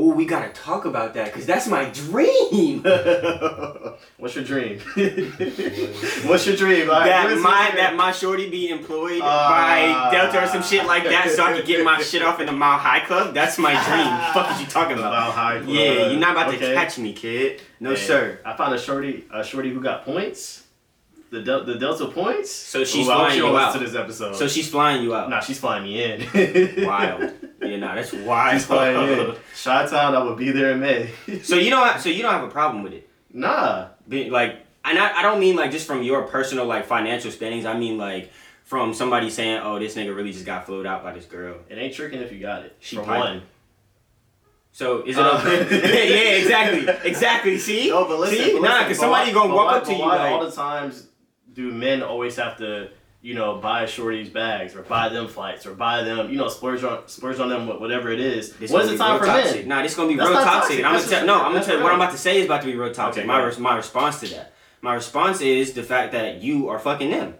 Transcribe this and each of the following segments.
Oh, we gotta talk about that because that's my dream. What's your dream? What's your dream? Right, that my that my shorty be employed Ah. by Delta or some shit like that, so I can get my shit off in the Mile High Club. That's my dream. Fuck is you talking about? Mile High Club. Yeah, you're not about Okay. to catch me, kid. No Hey, sir. I found a shorty, a shorty who got points. The Del- the Delta points. So she's Ooh, flying you out. to this episode. So she's flying you out. nah, she's flying me in. Wild. Yeah, nah, that's wild. she's flying in. Shot Town, I will be there in May. So you don't so you don't have a problem with it. nah. Be, like and I, I don't mean like just from your personal like financial standings. I mean like from somebody saying, "Oh, this nigga really just got flowed out by this girl." It ain't tricking if you got it. She for one. So is it Uh, okay? yeah, exactly, exactly. See, No, but listen, See? but nah, because somebody why- gonna walk why- up to you why like, all the times do men always have to, you know, buy shorties bags or buy them flights or buy them, you know, splurge on splurge on them whatever it is. This What is the time for toxic. men? Nah, this gonna be That's real toxic. toxic. I'm gonna tell no, I'm gonna tell you what I'm about to say is about to be real toxic. Okay, my res- my response to that. My response is the fact that you are fucking them.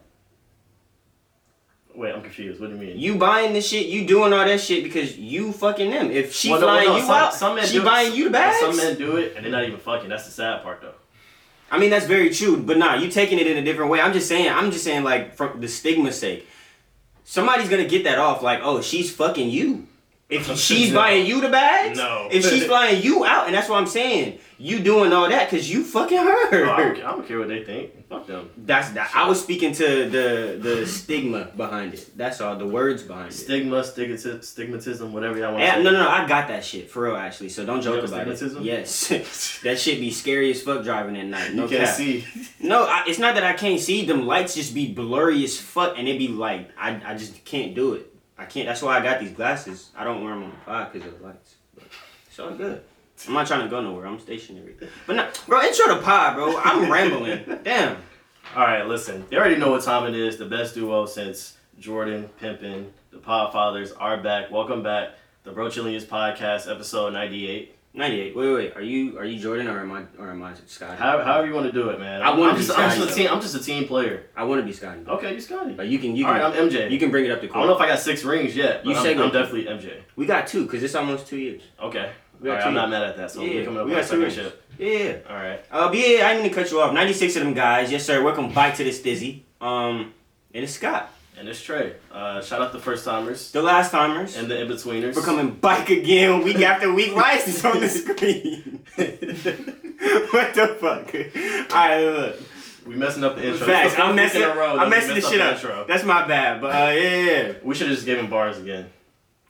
Wait, I'm confused. What do you mean? You buying this shit, you doing all that shit because you fucking them. If she Well, no, flying no, you some- out, some men she do it- buying you the bags. Some men do it and they're not even fucking. That's the sad part though. I mean that's very true, but nah, you taking it in a different way. I'm just saying, I'm just saying like from the stigma's sake. Somebody's gonna get that off like, oh, she's fucking you. If she's No. buying you the bags, No. if she's flying you out, and that's what I'm saying, you doing all that because you fucking her. I, don't, I don't care what they think. Fuck them. That's that. I was speaking to the the stigma behind it. That's all. The words behind it. Stigma, stigmatism, stigmatism, whatever y'all want to Yeah, say. no, no, no, I got that shit for real, actually. So don't joke about it. astigmatism? Yes, that shit be scary as fuck driving at night. No you can't cap. see. No, I, it's not that I can't see. Them lights just be blurry as fuck, and it be like I, I just can't do it. I can't. That's why I got these glasses. I don't wear them on the pod because of the lights. But it's all good. I'm not trying to go nowhere. I'm stationary. But no, bro, intro the pod, bro. I'm rambling. Damn. All right, listen. They already know what time it is. The best duo since Jordan, Pimpin, the Podfathers are back. Welcome back. The Bro Chillians podcast, episode 98. 98. Wait, wait, wait. Are you are you Jordan or am I or am I Scottie? However, however you want to do it, man. I wanna I'm be just, I'm, just a team, I'm just a team player. I want to be Scottie. Okay, you Scottie. But you can you can right, I'm MJ. you can bring it up to Court. I don't know if I got six rings yet, but You I'm, say I'm definitely MJ. We got two because it's almost two years. Okay. We All right, I'm not mad at that. So Yeah, we're coming up we got two rings. ship. Yeah. All right. Uh, but yeah, I didn't mean to cut you off. 96 of them guys. Yes, sir. Welcome back to this dizzy. Um, and it's Scott. And it's Trey. Uh, shout out the first timers The last timers. and the in betweeners. We're coming back again week after week. Why is this on the screen? what the fuck? Alright, look. we messing up the intro. Facts. The I'm messing, in row I'm messing the shit up. intro. That's my bad. But uh, yeah, yeah. We should have just given bars again.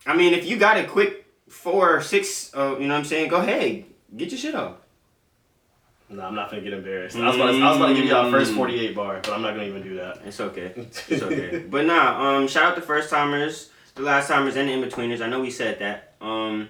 I mean, if you got a quick four or six, uh, you know what I'm saying? Go ahead. Get your shit off. No, I'm not gonna get embarrassed. I was about to, I was about to give y'all Mm. first 48 bar, but I'm not gonna even do that. It's okay. It's okay. but nah, um, shout out the first timers, the last timers, and the in betweeners. I know we said that. Um,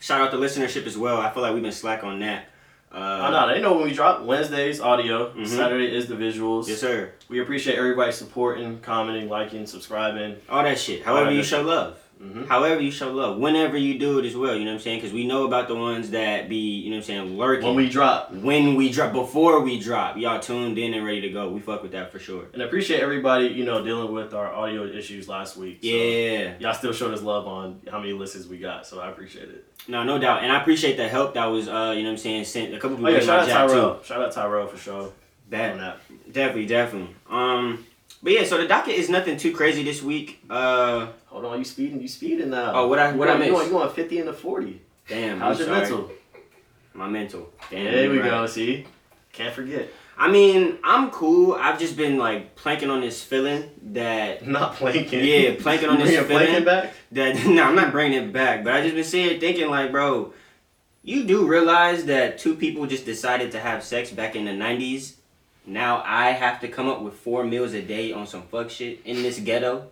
shout out the listenership as well. I feel like we've been slack on that. Uh, I know they know when we drop Wednesdays audio, Mhm. Saturday is the visuals. Yes, sir. We appreciate everybody supporting, commenting, liking, subscribing. All that shit. However you show love. Hmm However you show love. Whenever you do it as well. You know what I'm saying? Because we know about the ones that be, you know what I'm saying, lurking. When we drop, when we drop, before we drop, y'all tuned in and ready to go. We fuck with that for sure. and I appreciate everybody, you know, dealing with our audio issues last week. So Yeah. y'all still showed us love on how many listens we got, so I appreciate it. No, no doubt. And I appreciate the help that was, uh, you know what I'm saying, sent. A couple people Oh yeah, shout out jack, too. Tyrell. Shout out Tyrell for sure. That. Definitely, definitely. Um, but yeah, so the docket is nothing too crazy this week. Uh, Oh, Hold on, you speeding? You speeding now? Oh, what I- what I going- you miss? going, you going 50 into 40. damn. How's I'm your sorry. mental? My mental. Damn. There we right. go. See, can't forget. I mean, I'm cool. I've just been like planking on this feeling that Not planking. Yeah, planking on this feeling. planking back. that no, I'm not bringing it back, but I just been sitting here thinking like, bro, you do realize that two people just decided to have sex back in the '90s. Now I have to come up with four meals a day on some fuck shit in this ghetto.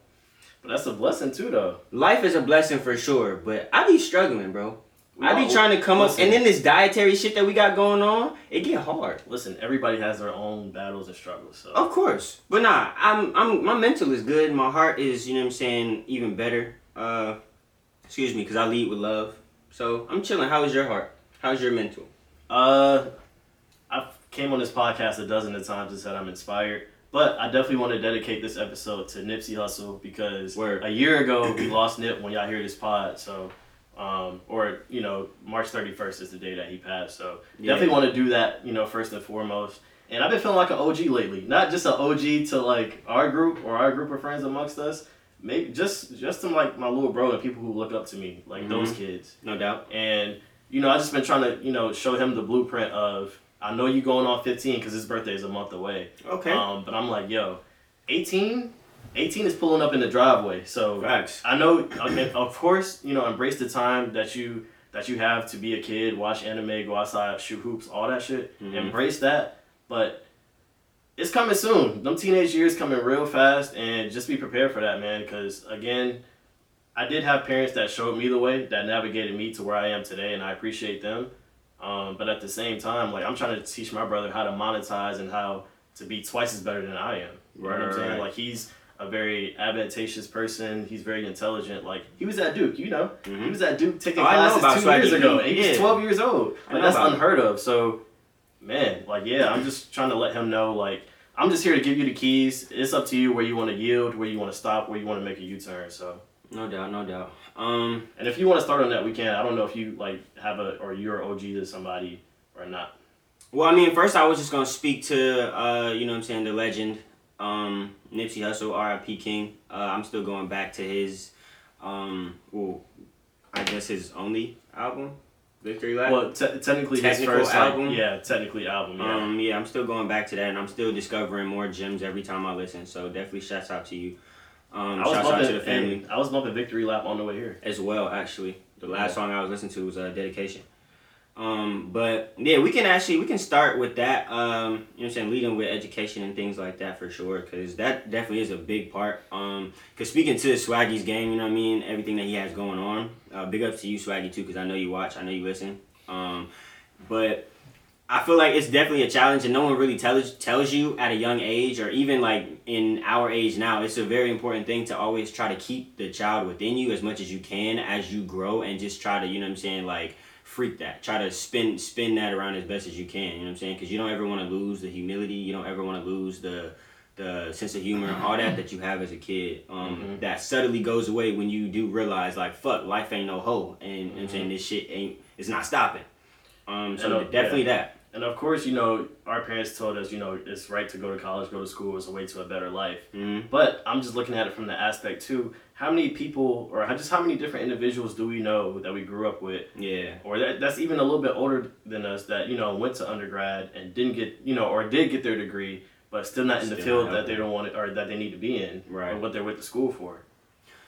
That's a blessing too, though. Life is a blessing for sure, but I be struggling, bro. We I be trying to come up, and then this dietary shit that we got going on, it get hard. Listen, everybody has their own battles and struggles. So Of course, but nah, I'm, I'm, my mental is good. My heart is, you know what I'm saying, even better. Uh, excuse me, cause I lead with love. So I'm chilling. How is your heart? How's your mental? Uh, I came on this podcast a dozen of times and said I'm inspired, but I definitely want to dedicate this episode to Nipsey Hussle because Word. a year ago we lost Nip when y'all hear this pod. So, um, or you know, March 31st is the day that he passed. So Yeah. definitely want to do that, you know, first and foremost. And I've been feeling like an OG lately. Not just an OG to like our group or our group of friends amongst us. Maybe just just to like my little bro and people who look up to me, like those Mhm. kids. No doubt. And you know, I just been trying to you know show him the blueprint of I know you going on 15 because his birthday is a month away. Okay. Um, but I'm like, yo, 18, 18 is pulling up in the driveway. So Facts. I know, I mean, of course, you know, embrace the time that you that you have to be a kid, watch anime, go outside, shoot hoops, all that shit. Mhm. Embrace that, but it's coming soon. Them teenage years coming real fast, and just be prepared for that, man. Because again, I did have parents that showed me the way, that navigated me to where I am today, and I appreciate them. Um, but at the same time, like I'm trying to teach my brother how to monetize and how to be twice as better than I am. You know what I'm Right, saying? right. Like he's a very advantageous person. He's very intelligent. Like he was at Duke, you know. He Mhm. was at Duke taking Oh, classes about two years ago. He was Yeah. 12 years old. Like that's it. unheard of. So, man, like yeah, I'm just trying to let him know like I'm just here to give you the keys. It's up to you where you want to yield, where you want to stop, where you want to make a U-turn. So, No doubt. No doubt. Um. and if you want to start on that weekend, I don't know if you like have a or you're OG to somebody or not. Well, I mean, first I was just gonna speak to, uh, you know, what I'm saying the legend, um, Nipsey Hussle, R.I.P. King. Uh, I'm still going back to his, um, well, I guess his only album, Victory Lap. Well, te- technically his Technical first like, album? yeah, technically album. Yeah. Um, yeah, I'm still going back to that, and I'm still discovering more gems every time I listen. So definitely, shouts out to you. Um, I was bumping to the family I was bumping Victory Lap on the way here. as well. Actually, the last Yeah. song I was listening to was uh, "Dedication." Um, but yeah, we can actually we can start with that. Um, you know, what I'm saying leading with education and things like that for sure, because that definitely is a big part. Um, because speaking to Swaggy's game, you know what I mean, everything that he has going on. Uh, big up to you, Swaggy too, because I know you watch, I know you listen. Um, but I feel like it's definitely a challenge, and no one really tells tells you at a young age, or even like in our age now. It's a very important thing to always try to keep the child within you as much as you can as you grow, and just try to, you know what I'm saying, like freak that. Try to spin spin that around as best as you can. You know what I'm saying? Because you don't ever want to lose the humility. You don't ever want to lose the the sense of humor, and all that that you have as a kid. Um, Mhm. That subtly goes away when you do realize, like, fuck, life ain't no hoe, and you know I'm saying this shit ain't. It's not stopping. Um, so definitely that. And of course, you know, our parents told us, you know, it's right to go to college, go to school, it's a way to a better life. hmm But I'm just looking at it from the aspect too. How many people, or how, just how many different individuals do we know that we grew up with, Yeah. or that, that's even a little bit older than us that you know went to undergrad and didn't get, you know, or did get their degree, but still not in the field that they don't want it, or that they need to be in, Right. or what they went to school for.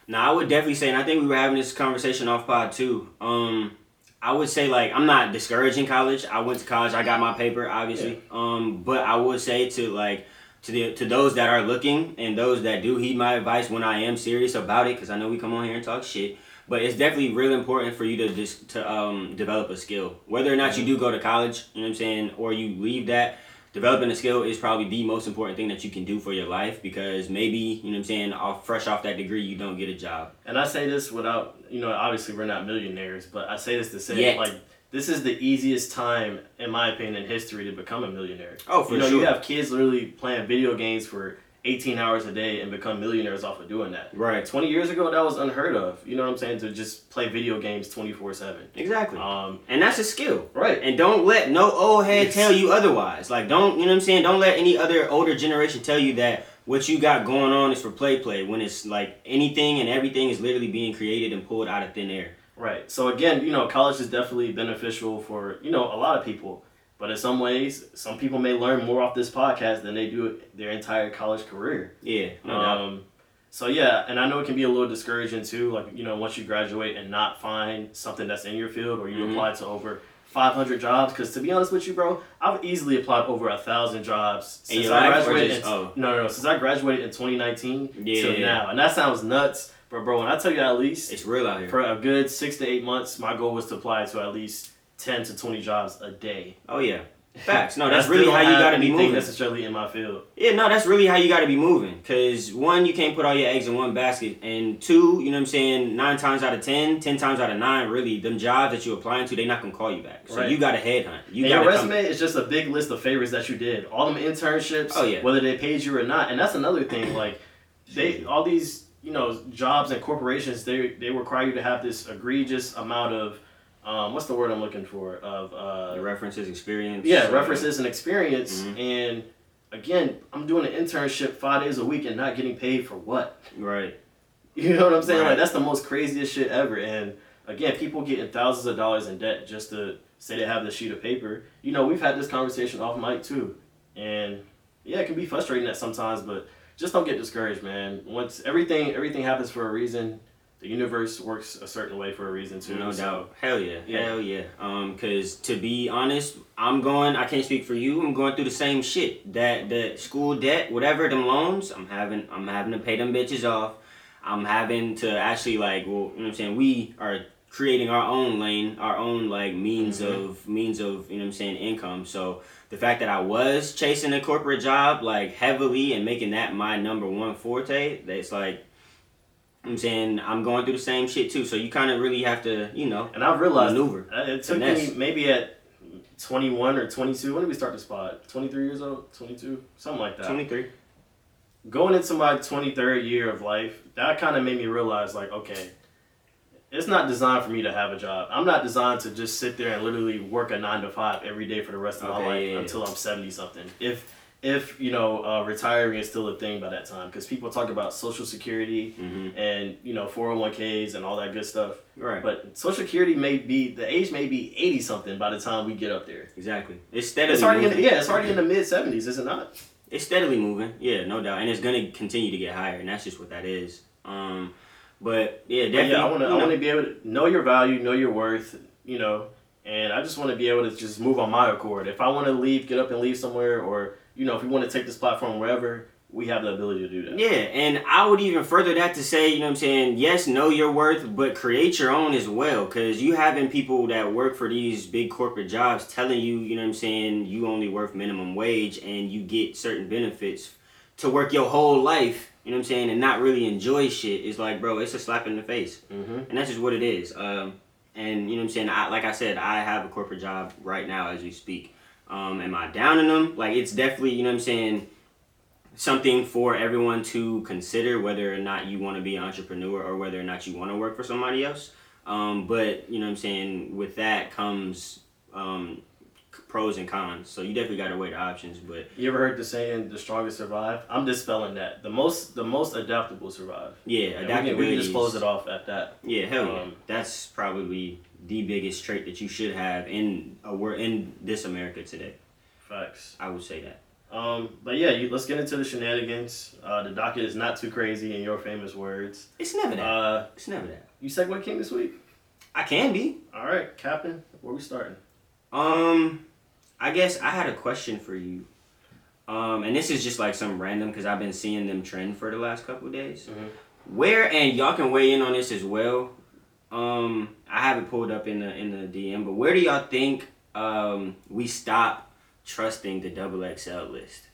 Now I would definitely say, and I think we were having this conversation off pod too. Um, I would say like I'm not discouraging college. I went to college. I got my paper, obviously. Um, but I would say to like to the to those that are looking and those that do heed my advice when I am serious about it, because I know we come on here and talk shit. But it's definitely really important for you to just to um, develop a skill, whether or not you do go to college. You know what I'm saying, or you leave that. Developing a skill is probably the most important thing that you can do for your life because maybe you know what I'm saying, off fresh off that degree, you don't get a job. And I say this without, you know, obviously we're not millionaires, but I say this to say, Yet. like, this is the easiest time, in my opinion, in history to become a millionaire. Oh, for you know, sure. you have kids literally playing video games for 18 hours a day and become millionaires off of doing that. Right. 20 years ago, that was unheard of. You know what I'm saying? To just play video games 24 7. Exactly. Um, and that's a skill. right. And don't let no old head tell you otherwise. Like don't you know what I'm saying? Don't let any other older generation tell you that what you got going on is for play play when it's like anything and everything is literally being created and pulled out of thin air. Right. So again, you know, college is definitely beneficial for you know a lot of people, but in some ways, some people may learn more off this podcast than they do their entire college career. Yeah, no. Um, so yeah, and I know it can be a little discouraging too. Like you know, once you graduate and not find something that's in your field, or you Mhm. apply to over 500 jobs. Because to be honest with you, bro, I've easily applied over a thousand jobs In since I graduated. just- in, oh. No, no, no. Since I graduated in 2019 Yeah, till yeah. now, and that sounds nuts. But bro, when I tell you at least It's real out here. for a good six to eight months, my goal was to apply to at least 10 to 20 jobs a day. Oh yeah. Facts. No, that's really how you gotta be moving. necessarily in my field. Yeah, no, that's really how you got to be moving. Cause one, you can't put all your eggs in one basket, and two, you know what I'm saying. Nine times out of ten, ten times out of nine, really, them jobs that you're applying to, they not gonna call you back. So Right. you got to headhunt. You and your to come. resume is just a big list of favors that you did. All them internships, Oh, yeah. whether they paid you or not. And that's another thing. Like they all these, you know, jobs and corporations, they they require you to have this egregious amount of um, what's the word I'm looking for of The uh, references, experience. yeah uh, references and experience Mhm. and again I'm doing an internship five days a week and not getting paid for what Right. you know what I'm saying Right. like that's the most craziest shit ever and again people getting thousands of dollars in debt just to say they have the sheet of paper you know we've had this conversation off mic too and yeah it can be frustrating at sometimes but just don't get discouraged man once everything everything happens for a reason the universe works a certain way for a reason too No so- doubt. Hell yeah. Yeah. Hell yeah. Um, cause to be honest, I'm going. I can't speak for you. I'm going through the same shit. That the school debt, whatever them loans, I'm having. I'm having to pay them bitches off. I'm having to actually like. Well, you know what I'm saying. We are creating our own lane, our own like means Mhm. of means of you know what I'm saying income. So the fact that I was chasing a corporate job like heavily and making that my number one forte, that's like. I'm saying I'm going through the same shit too, so you kind of really have to, you know, and I've realized maneuver. it took Finesse. me maybe at 21 or 22 when did we start the spot 23 years old 22 something like that 23. going into my 23rd year of life, that kind of made me realize, like, okay, it's not designed for me to have a job. I'm not designed to just sit there and literally work a nine to five every day for the rest of my life yeah, yeah. until I'm 70 something. If if you know uh, retiring is still a thing by that time, because people talk about Social Security Mm-hmm. and you know 401ks and all that good stuff, Right. but Social Security may be the age may be 80 something by the time we get up there. exactly. It's steadily It's already in, moving. yeah, it's already in the mid 70s, is it not? It's steadily moving. Yeah, no doubt, and it's gonna continue to get higher, and that's just what that is. Um, but yeah, But definitely. yeah, I want to. I want to be able to know your value, know your worth. You know, and I just want to be able to just move on my accord. If I want to leave, get up and leave somewhere, or you know, if we want to take this platform wherever, we have the ability to do that. Yeah, and I would even further that to say, you know what I'm saying, yes, know your worth, but create your own as well. Because you having people that work for these big corporate jobs telling you, you know what I'm saying, you only worth minimum wage and you get certain benefits to work your whole life, you know what I'm saying, and not really enjoy shit. It's like, bro, it's a slap in the face. Mm-hmm. And that's just what it is. Um, and you know what I'm saying? I, like I said, I have a corporate job right now as we speak. Um, am I down in them? Like it's definitely, you know what I'm saying, something for everyone to consider whether or not you want to be an entrepreneur or whether or not you want to work for somebody else. Um, but you know what I'm saying, with that comes um, pros and cons. So you definitely got to weigh the options. But You ever heard the saying "the strongest survive"? I'm dispelling that. The most, the most adaptable survive. yeah, we can, we can just close it off at that. Yeah, hell yeah. Um, That's probably the biggest trait that you should have in a wor- in this America today. Facts. I would say that. Um, but yeah, you, let's get into the shenanigans. Uh, the docket is not too crazy, in your famous words. It's never that. Uh, it's never that. you segue king this week. I can be. All right, Captain, where we starting? Um, I guess I had a question for you. Um, and this is just like some random because I've been seeing them trend for the last couple days. Mhm. Where and y'all can weigh in on this as well. Um, I have it pulled up in the in the DM, but where do y'all think um we stop trusting the double XL list?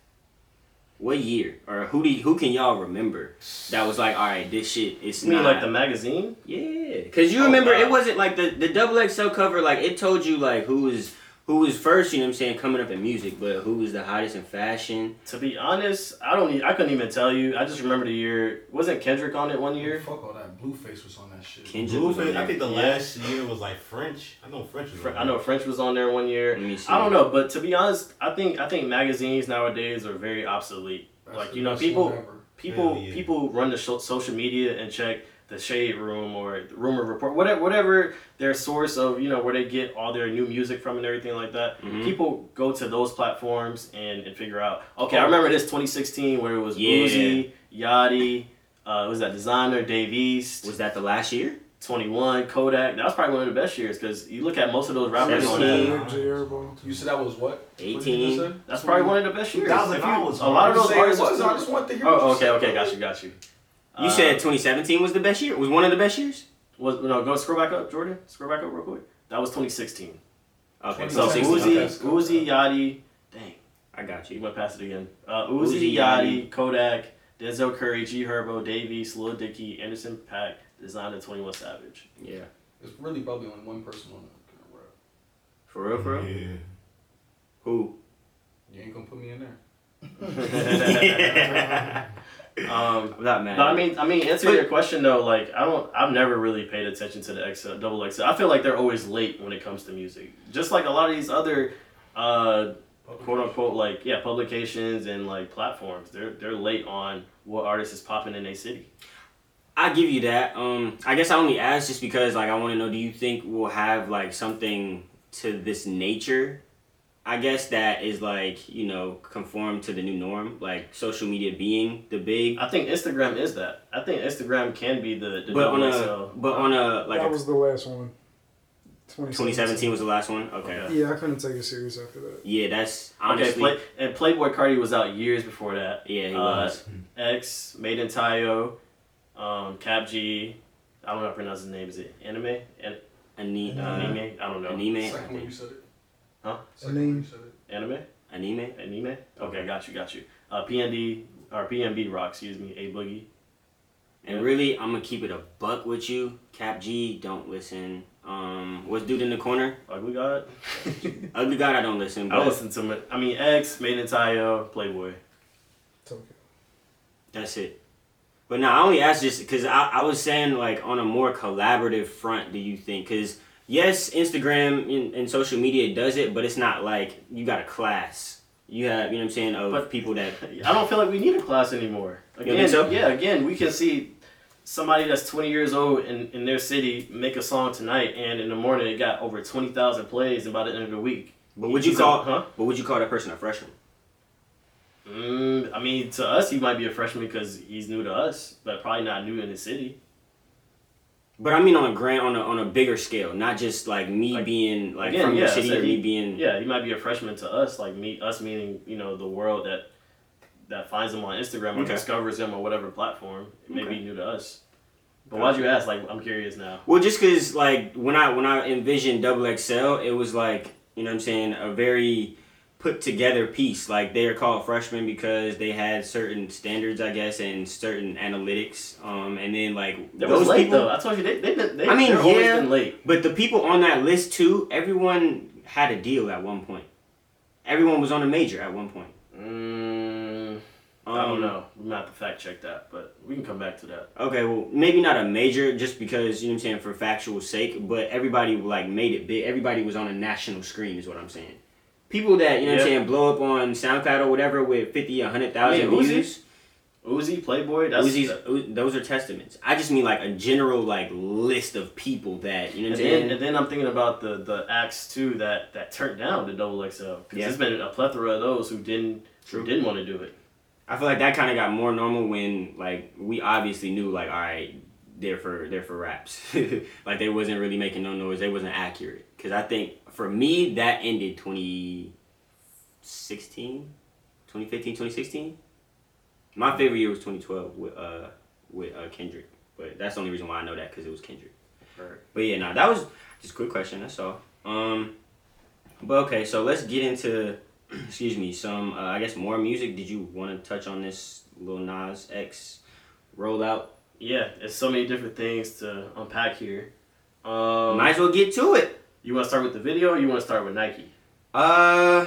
What year or who do you, who can y'all remember that was like, all right, this shit it's You mean not like the magazine? yeah, because you Oh, remember wow. it wasn't like the the double XL cover. Like it told you like who was who was first. You know what I'm saying, coming up in music, but who was the hottest in fashion. To be honest, I don't. I couldn't even tell you. I just remember the year. Wasn't Kendrick on it one year? Fuck all that. Blueface was on that shit. Kendrick was on Blueface, I think the Yeah. last year was like French. I know French was. Fr- on I know French was on there one year. Let me see. I don't know, but to be honest, I think I think magazines nowadays are very obsolete. That's like the you know, best people people Hell yeah. people run the sho- social media and check the shade room or the rumor report whatever whatever their source of you know where they get all their new music from and everything like that Mhm. people go to those platforms and, and figure out okay i Oh. remember this 2016 where it was Yeah. Uzi, Yachty uh was that Desiigner Dave East Was that the last year? 21 Kodak that was probably one of the best years because you look at most of those rappers on that You said that was what? What did you just 18. say? that's probably one of the best years 2009 If you- was a lot of those saying it artists was. I just want to hear. oh you okay okay got you got you You Uh, said 2017 was the best year. Was one of the best years? Was no go scroll back up, Jordan. Scroll back up real quick. That was 2016. Okay, So 2016. Uzi, okay, let's go. Uzi, Yachty. Dang, I got you you. went past it again. Uh, Uzi, Uzi, Yachty, Kodak, Denzel Curry, G Herbo, Dave East, Lil Dicky, Anderson .Paak, Desiigner, Twenty One Savage. Yeah, It's really probably only one person on the rap. for real, for real. Yeah. Who? You ain't gonna put me in there. Um, I'm not mad. but I mean, I mean, answer But- your question though. Like, I don't, I've never really paid attention to the XL, double XL. I feel like they're always late when it comes to music. Just like a lot of these other, uh, quote unquote, like yeah, publications and like platforms. They're they're late on what artist is popping in a city. I give you that. Um, I guess I only asked just because like I want to know. Do you think we'll have like something to this nature? I guess that is like you know conform to the new norm, like social media being the big. I think Instagram is that. I think Instagram can be the, the But on a XL. but on a like that a, was the last one. 2017 was the last one. Okay. Okay. Yeah, I couldn't take it serious after that. Yeah, that's Okay, honestly. Play, and Playboi Carti was out years before that. yeah, he Uh, was. X, MadeinTYO, um, Kap G. I don't know how to pronounce his name. Is it Anime? An- Ani- uh, anime? I don't know. anime. I Second one you said it. Huh? Second one you said it. Anime? Anime. Anime? Okay, got you, got you. Uh, PND, or PNB Rock, excuse me, A Boogie. And really, I'm gonna keep it a buck with you. Kap G, don't listen. Um, what's dude in the corner? Ugly God? Ugly God, I don't listen. I But listen to him. I mean, X, Made in Tayo, Playboi. Tokyo. That's it. But now I only asked just because I, I was saying like on a more collaborative front. Do you think? Because yes, Instagram and, and social media does it, but it's not like you got a class. You have you know what I'm saying of But- people that I don't feel like we need a class anymore. You Again, so? yeah, again, we can see somebody that's 20 years old in, in their city make a song tonight, and in the morning it got over 20,000 plays, and by the end of the week. But would you a- call? huh? But would you call that person a freshman? Mm, I mean, to us, he might be a freshman because he's new to us, but probably not new in the city. But I mean on a grand on a on a bigger scale, not just like me Like, being like again, from your yeah, city so or he- me being Yeah, he might be a freshman to us, like me, us meaning you know the world that that finds them on Instagram or Okay. discovers them on whatever platform. It may Okay. be new to us. But why'd you ask? Like, I'm curious now. Well, just because like when I when I envisioned Double XL, it was like you know what I'm saying a very put together piece. Like they are called freshmen because they had certain standards, I guess, and certain analytics. Um, and then like That those late people. though. I told you they they they. I mean, yeah. been late. But the people on that list too, everyone had a deal at one point. Everyone was on a major at one point. Mm, Um, I don't know. We might have to fact check that, but we can come back to that. Okay, well, maybe not a major, just because you know what I'm saying for factual sake, but everybody like made it big. Everybody was on a national screen, is what I'm saying. People that you know what I'm saying blow up on SoundCloud or whatever with 50, 100,000 I mean, views. Uzi, Playboi. That's Uzi's, U- those are testaments. I just mean like a general like list of people that you know what And I'm then, saying. and then I'm thinking about the the acts too that that turned down the double XL because Yeah. there's been a plethora of those who didn't True. who didn't want to do it. I feel like that kind of got more normal when like we obviously knew like all right they're for they're for raps. Like they wasn't really making no noise they wasn't accurate. Because I think for me that ended 2016 2015 2016 my favorite year was 2012 with uh with uh, Kendrick. But that's the only reason why I know that because it was Kendrick. Right. but yeah nah that was just a quick question that's all. Um but okay so let's get into excuse me, some uh, I guess more music. Did you want to touch on this Lil Nas X rollout? Yeah, there's so many different things to unpack here. Um, Might as well get to it. You want to start with the video, or you want to start with Nike? Uh,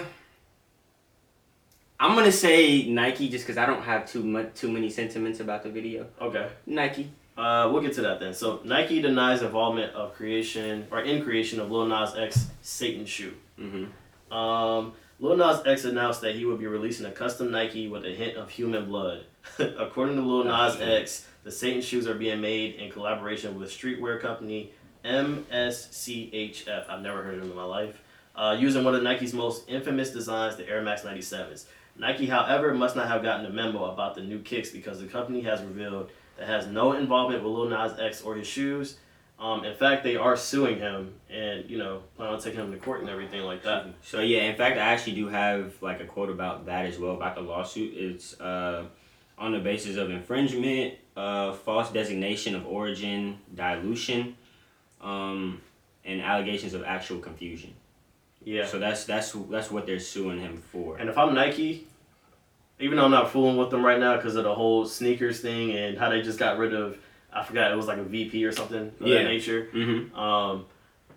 I'm gonna say Nike just because I don't have too much too many sentiments about the video. Okay. Nike. Uh, we'll get to that then. So Nike denies involvement of creation or in creation of Lil Nas X Satan shoe. Mm-hmm. Um, Lil Nas X announced that he would be releasing a custom Nike with a hint of human blood. According to Lil Nas X, the Satan shoes are being made in collaboration with streetwear company MSCHF. I've never heard of them in my life. Uh, using one of Nike's most infamous designs, the Air Max 97s. Nike, however, must not have gotten a memo about the new kicks because the company has revealed that has no involvement with Lil Nas X or his shoes. Um, in fact, they are suing him and, you know, plan on taking him to court and everything like that. So yeah, in fact, I actually do have like a quote about that as well about the lawsuit. It's uh, on the basis of infringement, uh, false designation of origin, dilution, um, and allegations of actual confusion. Yeah. So that's that's that's what they're suing him for. And if I'm Nike, even though I'm not fooling with them right now because of the whole sneakers thing and how they just got rid of, I forgot it was like a VP or something of Yeah. that nature. Mm-hmm. Um,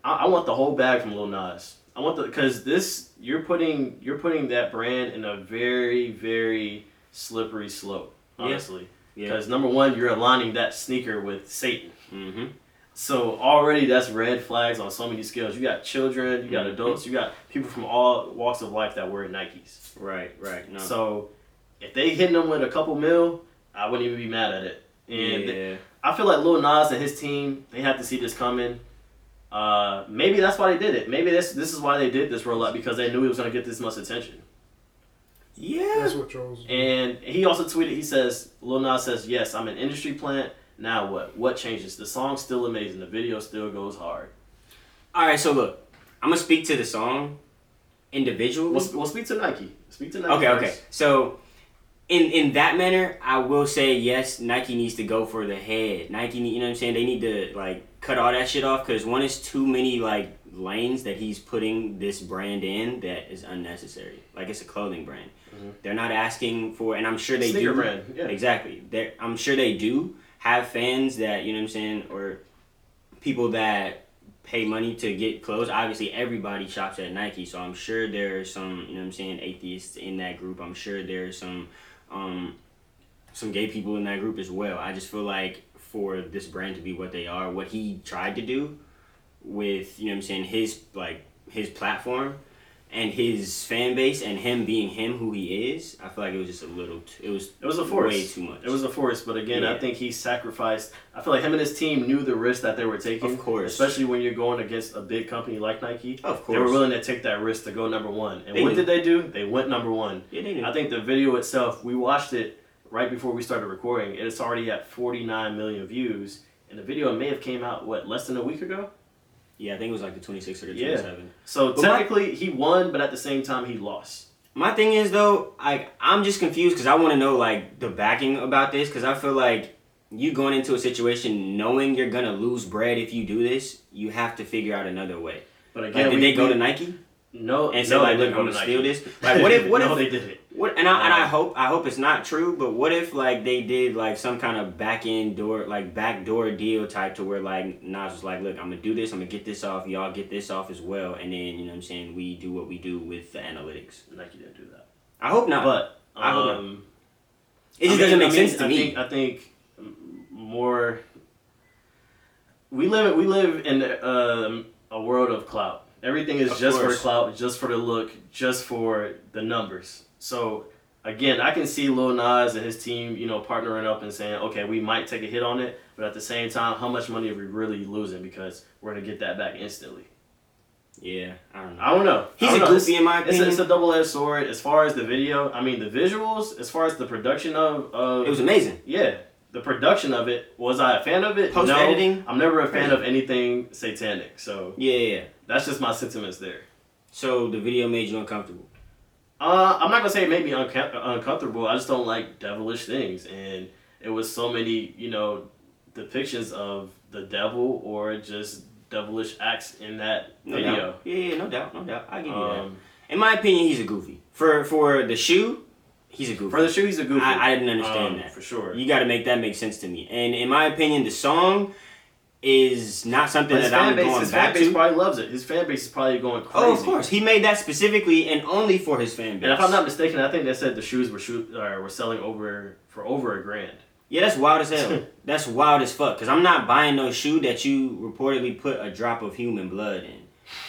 I, I want the whole bag from Lil Nas. I want the because this you're putting you're putting that brand in a very very slippery slope. Yeah. Honestly, Yeah. Because number one, you're aligning that sneaker with Satan. Mm-hmm. So already that's red flags on so many scales. You got children, you got Mhm. adults, you got people from all walks of life that wear Nikes. Right, right. No. So if they hitting them with a couple mil, I wouldn't even be mad at it. And yeah. I feel like Lil Nas and his team, they had to see this coming. Uh, maybe that's why they did it. Maybe this this is why they did this rollout because they knew he was gonna get this much attention. Yeah. That's what trolls do. And he also tweeted, he says, Lil Nas says, yes, I'm an industry plant. Now what? What changes? The song's still amazing. The video still goes hard. All right. So look, I'm gonna speak to the song individually. We'll, we'll speak to Nike. Speak to Nike. Okay, first. okay. So, in in that manner, I will say yes. Nike needs to go for the head. Nike, you know what I'm saying? They need to like cut all that shit off because one is too many like lanes that he's putting this brand in that is unnecessary. Like it's a clothing brand. Mhm. They're not asking for, and I'm sure they Sneaker do. brand. Yeah. Exactly. They're, I'm sure they do have fans that you know what I'm saying, or people that pay money to get clothes. Obviously, everybody shops at Nike, so I'm sure there's some you know what I'm saying atheists in that group. I'm sure there's some um, some gay people in that group as well. I just feel like for this brand to be what they are, what he tried to do with you know what I'm saying his like his platform and his fan base and him being him who he is, I feel like it was just a little. T- it was It was a force. way too much. It was a force, but again, I think he sacrificed. I feel like him and his team knew the risk that they were taking. Of course. Especially when you're going against a big company like Nike. of course, They were willing to take that risk to go number one. And They what knew. did they do? They went number one. Yeah, they knew. I think the video itself, we watched it right before we started recording. and It's already at 49 million views. And the video may have came out, what, less than a week ago? Yeah, I think it was like the 26 or the Yeah. 27. So But my- technically, he won, but at the same time, he lost. My thing is though, like I'm just confused because I want to know like the backing about this because I feel like you going into a situation knowing you're gonna lose bread if you do this, you have to figure out another way. But Like, again, did we, they go we- to Nike no and say no, like, look, I'm gonna steal this? Like, what if, what no, if, they didn't. what? And I and I Um, hope I hope it's not true, but what if like they did like some kind of back end door like back door deal type to where like Nas was like, look, I'm gonna do this, I'm gonna get this off, y'all get this off as well, and then you know what I'm saying we do what we do with the analytics. Nike didn't do that. I hope not. But I hope not. um, it just I mean- doesn't make I mean, sense to I me. Think, I think more. We live we live in um, a world of clout. Everything is Of just for the clout, just for the look, just for the numbers. So again, I can see Lil Nas and his team, you know, partnering up and saying, okay, we might take a hit on it, but at the same time, how much money are we really losing because we're gonna get that back instantly? yeah, I don't know. I don't know. He's I a don't know. goofy in my It's opinion. a, it's a double edged sword. As far as the video, I mean, the visuals, as far as the production of, of it was amazing. yeah, the production of it. Was I a fan of it? Post no, editing? I'm never a fan of anything satanic. So Yeah, yeah, yeah. that's just my sentiments there. So the video made you uncomfortable. Uh, I'm not gonna say it made me unca- uncomfortable. I just don't like devilish things, and it was so many, you know, depictions of the devil or just devilish acts in that No video. doubt. Yeah, yeah, no doubt, no doubt. I give you that. Um, In my opinion, he's a goofy. For for the shoe, he's a goofy. for the shoe, he's a goofy. I, I didn't understand Um, that. for sure. You got to make that make sense to me. And in my opinion, the song is not something that I'm base, going his fan base to. probably loves it. His fan base is probably going crazy. Oh, of course, he made that specifically and only for his fan base. And if I'm not mistaken, I think they said the shoes were shoot, uh, were selling over for over a grand. Yeah, that's wild as hell. that's wild as fuck. Cause I'm not buying no shoe that you reportedly put a drop of human blood in.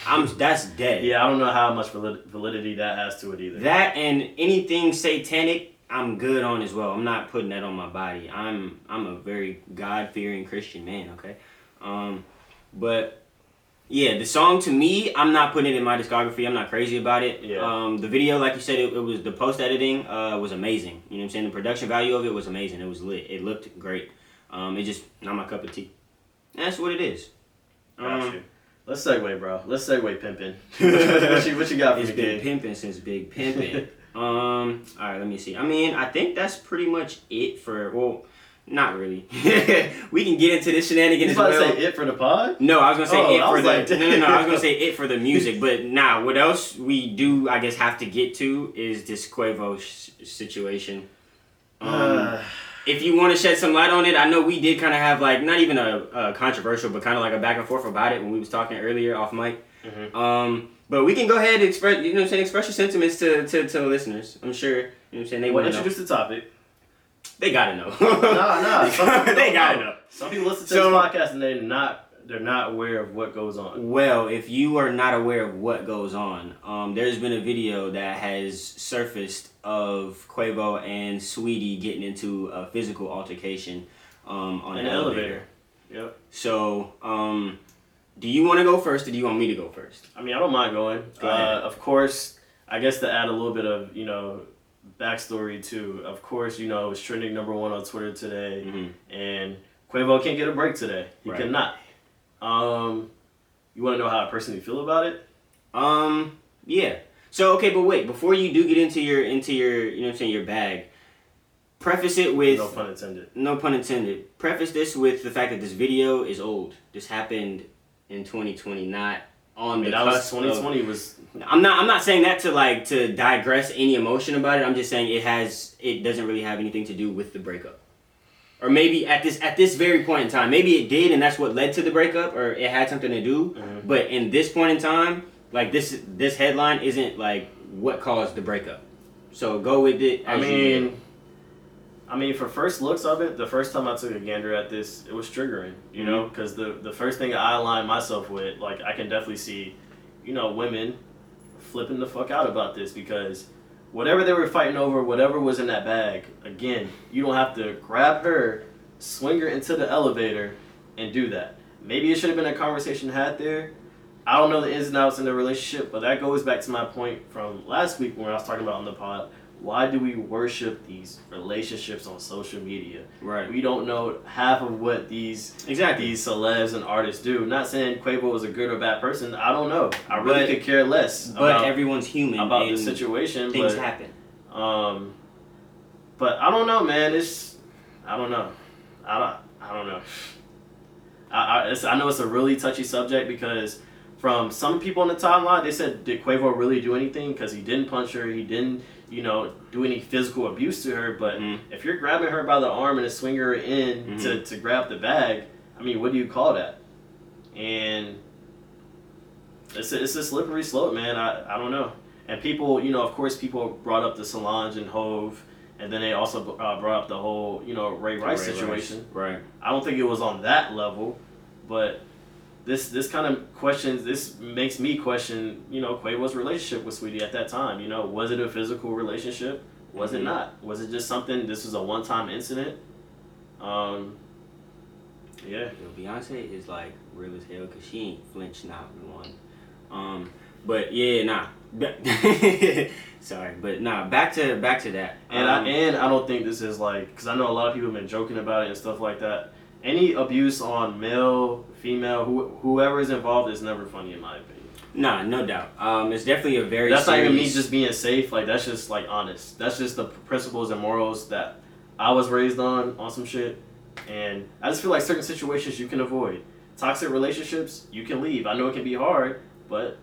I'm that's dead. Yeah, I don't know how much validity that has to it either. That and anything satanic, I'm good on as well. I'm not putting that on my body. I'm I'm a very God fearing Christian man. Okay, um, but yeah, the song to me, I'm not putting it in my discography. I'm not crazy about it. Yeah. Um, the video, like you said, it, it was the post editing uh, was amazing. You know what I'm saying? The production value of it was amazing. It was lit. It looked great. Um, it just not my cup of tea. And that's what it is. Um, you. Let's segue, bro. Let's segue pimping. what, you, what you got for It's me, been pimping since big pimping. um, all right, let me see. I mean, I think that's pretty much it for. Well, not really. we can get into this shenanigan You as about to well. say it for the pod? No, I was gonna say Oh, it I for was the like- no, no, no. I was gonna say it for the music, but now what else we do? I guess have to get to is this Quavo sh- situation. Um, Uh, if you want to shed some light on it, I know we did kind of have like not even a, a controversial, but kind of like a back and forth about it when we was talking earlier off mic. Mhm. Um, but we can go ahead and express, you know, what I'm saying, express your sentiments to, to, to the listeners. I'm sure, you know, what I'm saying they want to know. introduce the topic. they gotta know. Some people they gotta know. know. Some people listen to So- this podcast and they're not they're not aware of what goes on. Well, if you are not aware of what goes on, um, there's been a video that has surfaced of Quavo and Saweetie getting into a physical altercation um, on an an elevator. elevator. Yep. So, um, do you want to go first, or do you want me to go first? I mean, I don't mind going. Go. Uh, of course, I guess to add a little bit of you know backstory too. Of course, you know it's trending number one on Twitter today, Mm-hmm. and Quavo can't get a break today. He Right. cannot. Um, you want to know how I personally feel about it? Um, yeah. So okay, but wait, before you do get into your into your you know what I'm saying your bag, preface it with no pun intended. no pun intended. Preface this with the fact that this video is old. This happened in 2020, not I on mean, the that was cusp of- 2020 was I'm not. I'm not saying that to like to digress any emotion about it. I'm just saying it has. It doesn't really have anything to do with the breakup, or maybe at this at this very point in time, maybe it did, and that's what led to the breakup, or it had something to do. Mhm. But in this point in time, like this this headline isn't like what caused the breakup. So go with it. I mean. I mean, for first looks of it, the first time I took a gander at this, it was triggering. You know, mm-hmm. because the the first thing I aligned myself with, like, I can definitely see, you know, women flipping the fuck out about this because whatever they were fighting over, whatever was in that bag, again, you don't have to grab her, swing her into the elevator, and do that. Maybe it should have been a conversation had there. I don't know the ins and outs in the relationship, but that goes back to my point from last week when I was talking about on the pod. Why do we worship these relationships on social media? right. We don't know half of what these Exactly. these celebs and artists do. Not saying Quavo was a good or bad person. I don't know. I really But- could care less But about, everyone's human. about the situation. Things but happen. um, but I don't know, man. It's I don't know. I don't. I don't know. I I, it's, I know it's a really touchy subject because from some people in the timeline, they said, did Quavo really do anything? Because he didn't punch her. He didn't, you know, do any physical abuse to her. But Mhm. if you're grabbing her by the arm and swinging her in to, Mhm. to grab the bag, I mean, what do you call that? And it's a, it's a slippery slope, man. I, I don't know. And people, you know, of course, people brought up the Solange and Hov, and then they also uh, brought up the whole, you know, Ray Rice Ray situation. Right. I don't think it was on that level, but this this kind of questions this makes me question, you know, Quavo's relationship with Saweetie at that time. You know, was it a physical relationship? Was it Mhm. not? Was it just something? This was a one time incident. Um. Yeah. Yo, Beyonce is like real as hell because she ain't flinched not one. Um, but yeah, nah. Sorry, but nah. Back to back to that. And um, I and I don't think this is like because I know a lot of people have been joking about it and stuff like that. Any abuse on male, female, who, whoever is involved is never funny in my opinion. Nah, no doubt. Um, it's definitely a very. That's not even me just being safe. Like that's just like honest. That's just the principles and morals that I was raised on on some shit. And I just feel like certain situations you can avoid. Toxic relationships, you can leave. I know it can be hard, but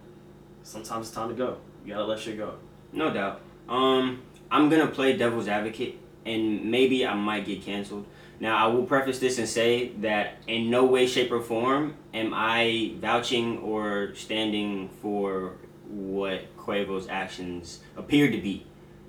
sometimes it's time to go. You gotta let shit go. No doubt. Um, I'm gonna play devil's advocate, and maybe I might get canceled. Now, I will preface this and say that in no way, shape, or form am I vouching or standing for what Quavo's actions appeared to be.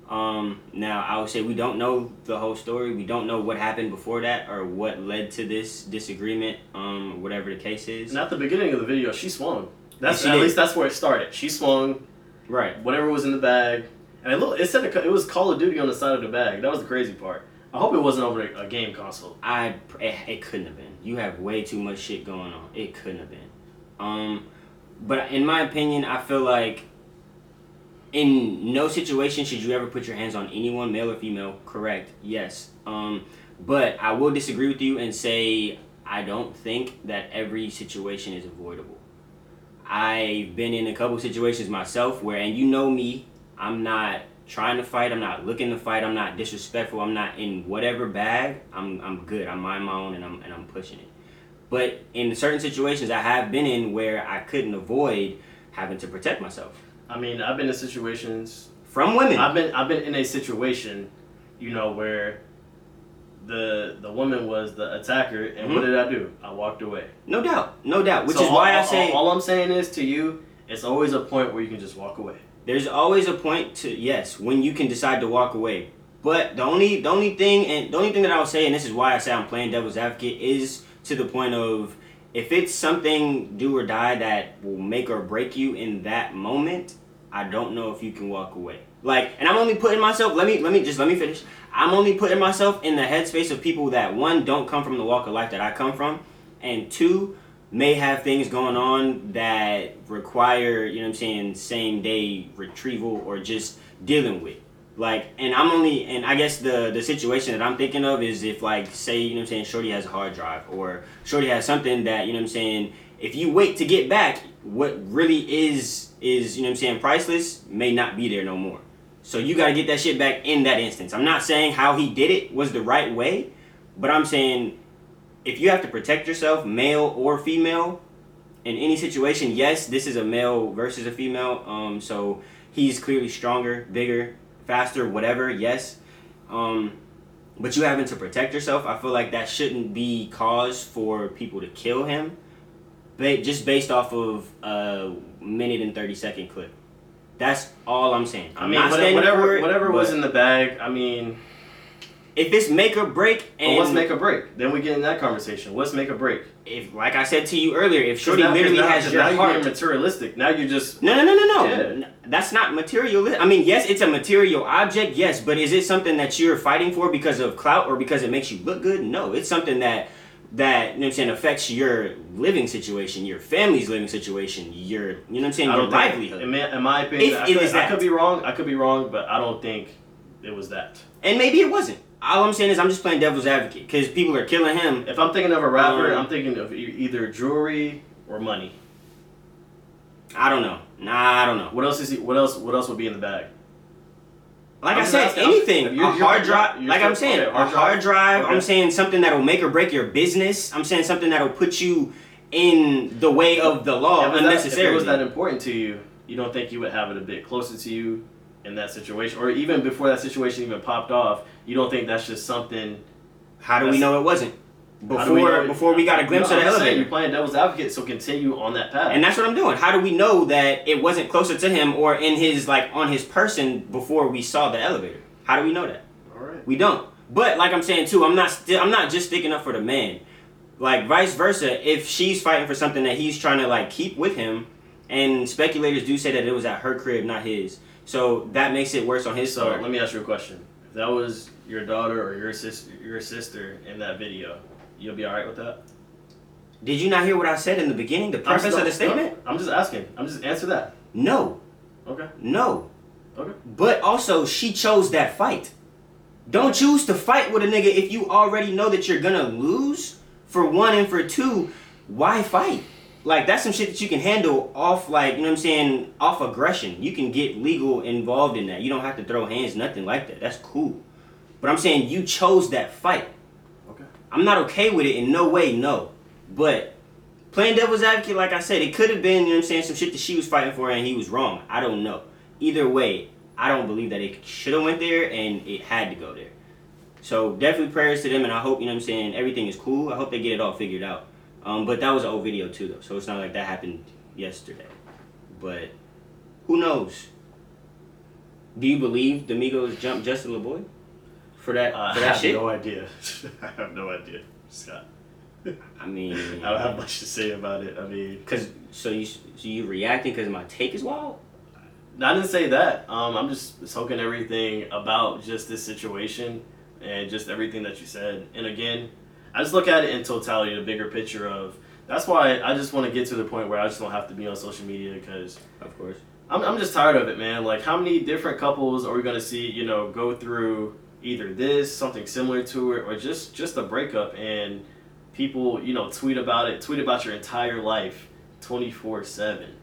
Um, now, I would say we don't know the whole story. We don't know what happened before that or what led to this disagreement. Um, whatever the case is. And at the beginning of the video, she swung. That's She at did. least that's where it started. She swung. Right. whatever was in the bag, and it, look, it said it, it was Call of Duty on the side of the bag. That was the crazy part. I hope it wasn't over a, game console. I it, it couldn't have been. You have way too much shit going on. It couldn't have been. Um, but in my opinion, I feel like in no situation should you ever put your hands on anyone, male or female. Correct? Yes. Um, but I will disagree with you and say I don't think that every situation is avoidable. I've been in a couple situations myself where, and you know me, I'm not trying to fight. I'm not looking to fight. I'm not disrespectful. I'm not in whatever bag. I'm I'm good. I'm mind my own and I'm and I'm pushing it. But in certain situations I have been in where I couldn't avoid having to protect myself I mean, I've been in situations. from women. I've been I've been in a situation, you know, where the the woman was the attacker, and what Mhm. did I do? I walked away. no doubt, no doubt. Which So is why I say all, all I'm saying is to you, it's always a point where you can just walk away. There's always a point to yes when you can decide to walk away. But the only the only thing and the only thing that I'll say, and this is why I say I'm playing devil's advocate, is to the point of if it's something do or die that will make or break you in that moment, I don't know if you can walk away. Like, and I'm only putting myself. Let me let me just let me finish. I'm only putting myself in the headspace of people that one don't come from the walk of life that I come from, and two may have things going on that require you know what I'm saying same day retrieval or just dealing with. Like, and I'm only, and I guess the the situation that I'm thinking of is if like say you know what I'm saying Shorty has a hard drive or Shorty has something that you know what I'm saying. If you wait to get back, what really is is you know what I'm saying priceless may not be there no more. So you got to get that shit back in that instance. I'm not saying how he did it was the right way, but I'm saying if you have to protect yourself, male or female, in any situation, yes, this is a male versus a female. Um, so he's clearly stronger, bigger, faster, whatever. Yes, um, but you having to protect yourself, I feel like that shouldn't be cause for people to kill him, ba- just based off of a minute and thirty second clip. That's all I'm saying. I I'm mean, not whatever, whatever, it, whatever was in the bag. I mean, if it's make or break, and what's make or break? Then we get in that conversation. What's make or break? if, like I said to you earlier, if Shorty Now- literally now- has your now you're heart, materialistic. Now you're just No, no, no, no, no. Yeah. That's not material. I mean, yes, it's a material object, yes, but is it something that you're fighting for because of clout or because it makes you look good? No, it's something that that you know what I'm saying affects your living situation, your family's living situation, your you know what I'm saying, your livelihood. In my, in my opinion, If I, it could, is I that. could be wrong. I could be wrong, but I don't think it was that. And maybe it wasn't. All I'm saying is I'm just playing devil's advocate because people are killing him. If I'm thinking of a rapper, Um, I'm thinking of e- either jewelry or money. I don't know. Nah, I don't know. What else is he? What else? What else would be in the bag? Like I'm I said, asking- anything. you're- a you're- hard drive. Like I'm saying, okay, a hard hard drive. Okay. I'm saying something that'll make or break your business. I'm saying something that'll put you in the way of the law If was that- If it unnecessarily. was that important to you, you don't think you would have it a bit closer to you in that situation, or even before that situation even popped off, you don't think that's just something. How do we know it wasn't? do we Before it- before we got a glimpse No, of the I'm just saying, elevator. You're playing devil's advocate, so continue on that path. And that's what I'm doing. How do we know that it wasn't closer to him or in his like on his person before we saw the elevator? How do we know that? all right. We don't. But like I'm saying too, I'm not still I'm not just sticking up for the man. Like vice versa, if she's fighting for something that he's trying to like keep with him, and speculators do say that it was at her crib, not his. So that makes it worse on his So part. let me ask you a question: If that was your daughter or your sister, your sister in that video, you'll be all right with that? Did you not hear what I said in the beginning? The preface just- of the statement? I'm just asking. I'm just answer that. No. Okay. No. Okay. But also, she chose that fight. Don't choose to fight with a nigga if you already know that you're gonna lose. For one and for two, why fight? Like that's some shit that you can handle off, like you know what I'm saying, off aggression. You can get legal involved in that. You don't have to throw hands, nothing like that. That's cool. But I'm saying you chose that fight. Okay. I'm not okay with it in no way, no. But playing devil's advocate, like I said, it could have been, you know what I'm saying, some shit that she was fighting for and he was wrong. I don't know. Either way, I don't believe that it should have went there and it had to go there. So definitely prayers to them and I hope, you know what I'm saying, everything is cool. I hope they get it all figured out. Um, but that was an old video too though, so it's not like that happened yesterday. But who knows? Do you believe the Migos jumped Justin LaBoy? For that Uh, for I have shit? no idea. I have no idea, Scott. I mean I don't have much to say about it. I mean, Cause so you so you reacting because my take is wild? I didn't say that. Um, I'm just soaking everything about just this situation and just everything that you said. And again, I just look at it in totality, the bigger picture of. That's why I just want to get to the point where I just don't have to be on social media because Of course. I'm, I'm just tired of it, man. Like, how many different couples are we gonna see? You know, go through either this, something similar to it, or just just a breakup, and people, you know, tweet about it, tweet about your entire life, twenty four seven,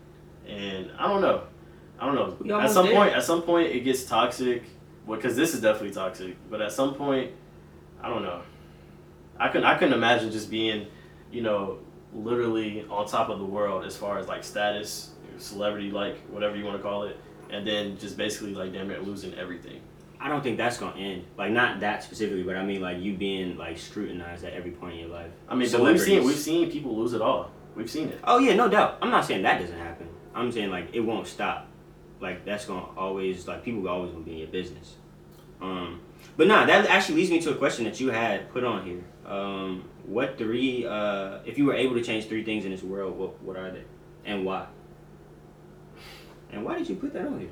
and I don't know, I don't know. At some there. point, at some point, it gets toxic, because this is definitely toxic. But at some point, I don't know. I couldn't I couldn't imagine just being, you know, literally on top of the world as far as like status, celebrity, like whatever you want to call it, and then just basically like damn near losing everything. I don't think that's gonna end. Like not that specifically, but I mean like you being like scrutinized at every point in your life. I mean, but we've seen we've seen people lose it all. We've seen it. Oh yeah, no doubt. I'm not saying that doesn't happen. I'm saying like it won't stop. Like that's gonna always like people are always gonna be in your business. Um, But nah, that actually leads me to a question that you had put on here. Um, what three, uh, if you were able to change three things in this world, what what are they, and why? And why did you put that on here?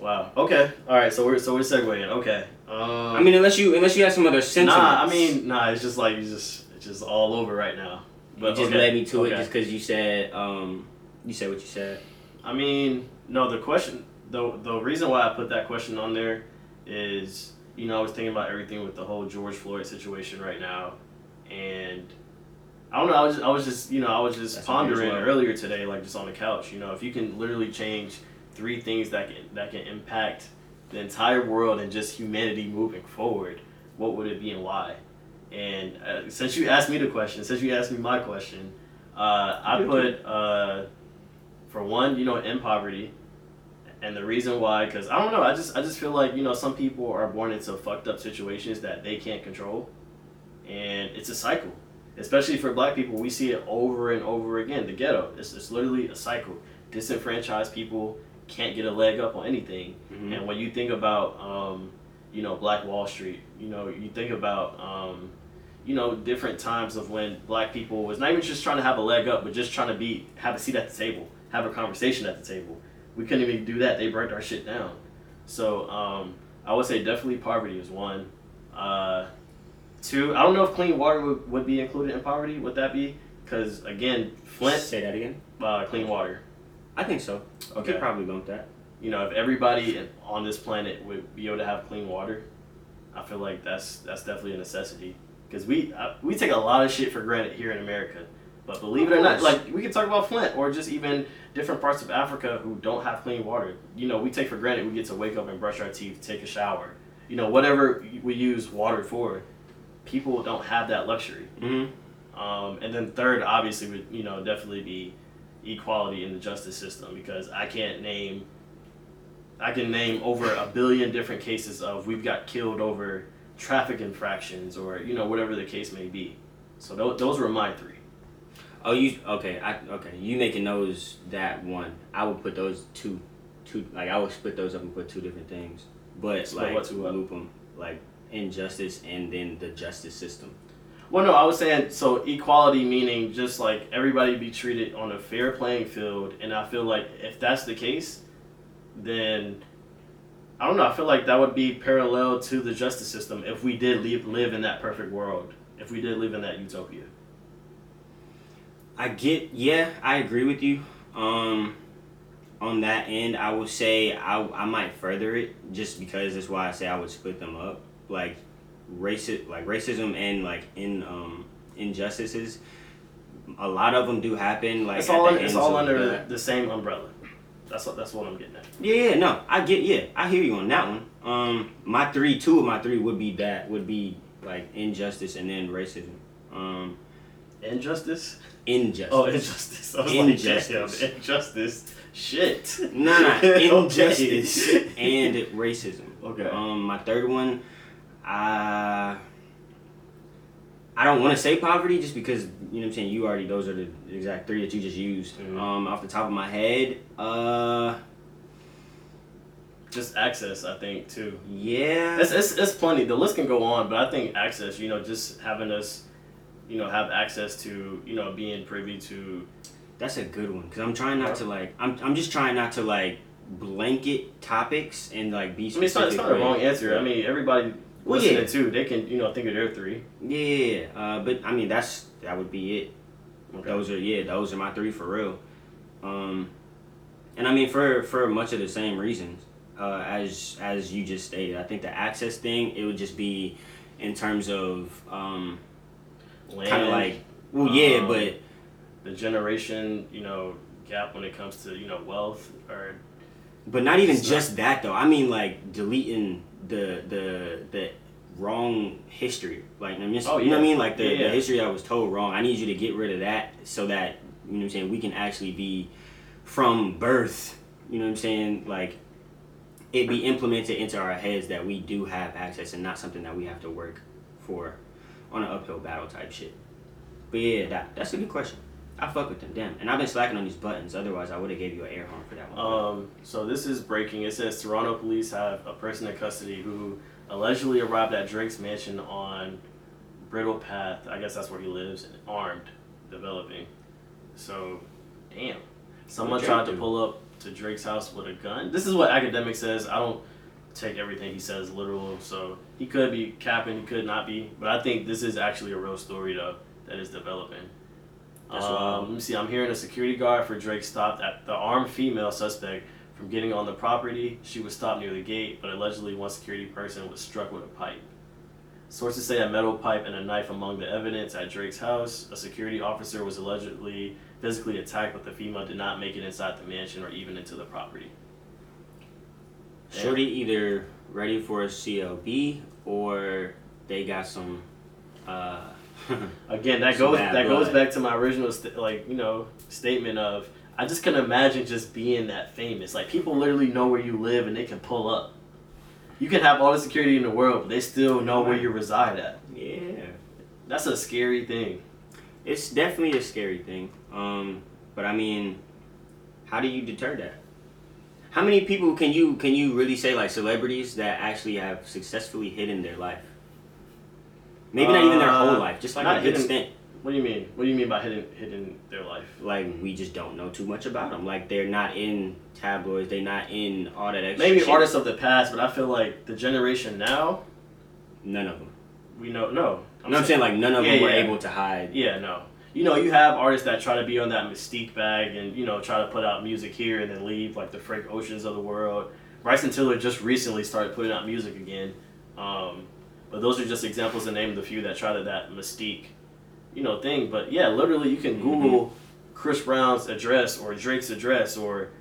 Wow. Okay. All right. So we're so we're segueing. Okay. Um, I mean, unless you unless you have some other sentiments. nah. I mean, nah. It's just like you just it's just all over right now. you just okay, led me to it just because you said um, you said what you said. I mean, no. The question, the the reason why I put that question on there is, you know, I was thinking about everything with the whole George Floyd situation right now, and I don't know. I was I was just you know I was just That's on me as pondering earlier today, like just on the couch. You know, if you can literally change three things that can that can impact the entire world and just humanity moving forward, what would it be and why? And uh, since you asked me the question, since you asked me my question, uh, I put uh, for one, you know, in poverty, and the reason why, because I don't know, I just I just feel like you know some people are born into fucked up situations that they can't control, and it's a cycle. Especially for black people, we see it over and over again. The ghetto, it's, it's literally a cycle. Disenfranchised people can't get a leg up on anything. Mhm. And when you think about, um, you know, Black Wall Street, you know, you think about, um, you know, different times of when black people was not even just trying to have a leg up, but just trying to be have a seat at the table, have a conversation at the table. We couldn't even do that. They burnt our shit down. So um, I would say definitely poverty is one. Uh, two, I don't know if clean water would, would be included in poverty. Would that be? Because again, Flint, Say that again. uh, clean water. I think so. Okay. could probably bump that. you know, if everybody on this planet would be able to have clean water, I feel like that's that's definitely a necessity. Because we uh, we take a lot of shit for granted here in America, but believe it or not, like we can talk about Flint or just even different parts of Africa who don't have clean water. You know, we take for granted we get to wake up and brush our teeth, take a shower, you know, whatever we use water for. People don't have that luxury. Mm-hmm. Um, and then third, obviously, would you know definitely be equality in the justice system because I can't name. I can name over a billion different cases of we've got killed over traffic infractions or you know whatever the case may be. So those, those were my three. Oh, you okay? I okay. You making those that one? I would put those two, two. Like I would split those up and put two different things. But Split like what two loop them like injustice and then the justice system. Well, no, I was saying so equality meaning just like everybody be treated on a fair playing field, and I feel like if that's the case, then I don't know. I feel like that would be parallel to the justice system if we did live, live in that perfect world, if we did live in that utopia. I get, yeah, I agree with you. Um, on that end, I would say I, I might further it just because that's why I say I would split them up. Like racist, like racism and like in um injustices. A lot of them do happen. Like it's all it's all under the- the same umbrella. That's what that's what I'm getting at. Yeah, yeah, no, I get, yeah, I hear you on that one. Um, my three, two of my three would be that would be like injustice and then racism. Um, Injustice. injustice. Oh, injustice. I was Injustice. like, damn, injustice. Shit. Nah, nah, Okay. injustice and racism. Okay. Um, my third one, uh, I don't want to say poverty just because you know what I'm saying. You already those are the exact three that you just used. Mhm. Um, off the top of my head, uh, Just access, I think, too. yeah, It's, it's, it's plenty. The list can go on, but I think access, you know, just having us, you know, have access to, you know, being privy to. that's a good one because I'm trying not to like. I'm I'm just trying not to like blanket topics and like be I mean, it's not, it's not a wrong answer. I mean, everybody Well, listening yeah. too, they can, you know, think of their three. Yeah. Uh, but I mean that's that would be it. Okay. Those are yeah, those are my three for real. Um, and I mean for for much of the same reasons uh, as as you just stated. I think the access thing it would just be in terms of um, kind of like well yeah, um, but the generation, you know, gap when it comes to, you know, wealth or. but not even not- just that though. I mean like deleting the the the wrong history. Like I mean, Oh, you know what I mean? Like the, Yeah, yeah. the history I was told wrong. I need you to get rid of that so that you know what I'm saying we can actually be from birth. You know what I'm saying? Like it be implemented into our heads that we do have access and not something that we have to work for on an uphill battle type shit. But yeah, that that's a good question. I fuck with them, damn. And I've been slacking on these buttons. Otherwise, I would have gave you an air horn for that one. Um, so this is breaking. It says Toronto police have a person in custody who allegedly arrived at Drake's mansion on Bridle Path. I guess that's where he lives, armed, developing. So, damn. Someone tried to do? pull up to Drake's house with a gun. This is what Akademiks says. I don't take everything he says literal. So he could be capping, he could not be. But I think this is actually a real story though that is developing. Um, let me see. I'm hearing a security guard for Drake stopped at the armed female suspect from getting on the property. She was stopped near the gate, but allegedly one security person was struck with a pipe. Sources say a metal pipe and a knife among the evidence at Drake's house. A security officer was allegedly physically attacked, but the female did not make it inside the mansion or even into the property. Shorty either ready for a CLB or they got some. Uh, Again, that goes that goes back to my original st- like you know statement of I just can imagine just being that famous. Like people literally know where you live and they can pull up. You can have all the security in the world, but they still know where you reside at. yeah, That's a scary thing. it's definitely a scary thing. Um, but I mean, how do you deter that? How many people can you can you really say like celebrities that actually have successfully hidden their life? Maybe not even their Uh, whole life, just like not a good hidden- stint. What do you mean? What do you mean by hidden hidden their life? Like we just don't know too much about them. Like they're not in tabloids. They're not in all that extra. Maybe shit. artists of the past, but I feel like the generation now, None of them. we know no. no, I'm saying like none of Yeah, them were yeah. able to hide. Yeah, no. You know, you have artists that try to be on that mystique bag and, you know, try to put out music here and then leave, like the Frank Oceans of the world. Bryson Tiller just recently started putting out music again. Um, but those are just examples to name the few that try to that mystique, you know, thing. But yeah, literally you can Google Chris Brown's address or Drake's address or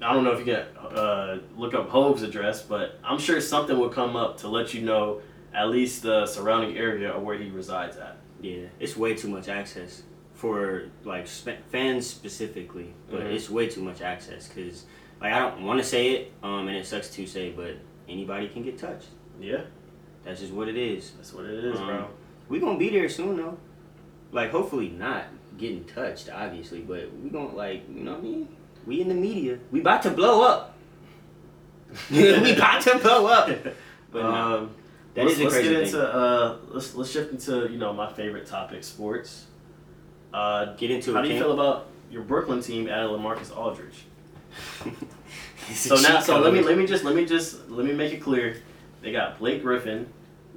I don't know if you can uh, look up Hov's address, but I'm sure something will come up to let you know at least the surrounding area or where he resides at. Yeah, it's way too much access for like sp- fans specifically, but Mhm. it's way too much access because like I don't want to say it, um, and it sucks to say, but anybody can get touched. Yeah. That's just what it is. That's what it is, Um, bro. We gonna be there soon though. Like hopefully not getting touched, obviously, but we gonna like you know what I mean. We in the media. We about to blow up. we about to blow up. But no, um, that let's, is a let's get into uh, let's let's shift into you know my favorite topic, sports. Uh, Get into how it. do you King. feel about your Brooklyn team added LaMarcus Aldridge? So now, so let me let me just let me just let me make it clear. They got Blake Griffin,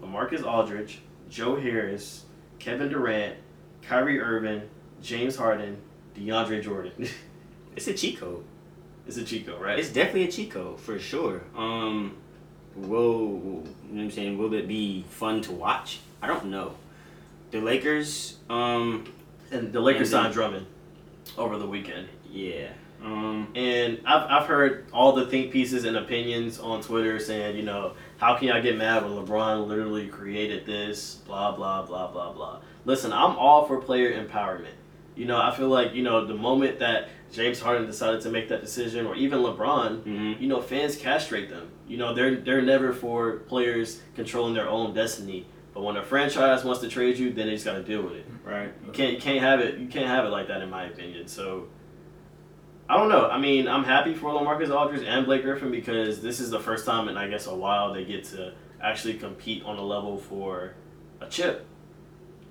LaMarcus Aldridge, Joe Harris, Kevin Durant, Kyrie Irving, James Harden, DeAndre Jordan. It's a cheat code. it's a Chico, right? It's definitely a cheat code for sure. Um, will you know what I'm saying? Will it be fun to watch? I don't know. The Lakers, um, and the Lakers And signed Drummond over the weekend. yeah, um, And I've, I've heard all the think pieces and opinions on Twitter saying, you know, how can y'all get mad when LeBron literally created this, blah, blah, blah, blah, blah. Listen, I'm all for player empowerment. You know, I feel like, you know, the moment that James Harden decided to make that decision, or even LeBron, mhm. you know, fans castrate them. You know, they're they're never for players controlling their own destiny. But when a franchise wants to trade you, then they just got to deal with it. right. You can't you can't have it you can't have it like that in my opinion. So I don't know. I mean, I'm happy for LaMarcus Aldridge and Blake Griffin because this is the first time in I guess a while they get to actually compete on a level for a chip.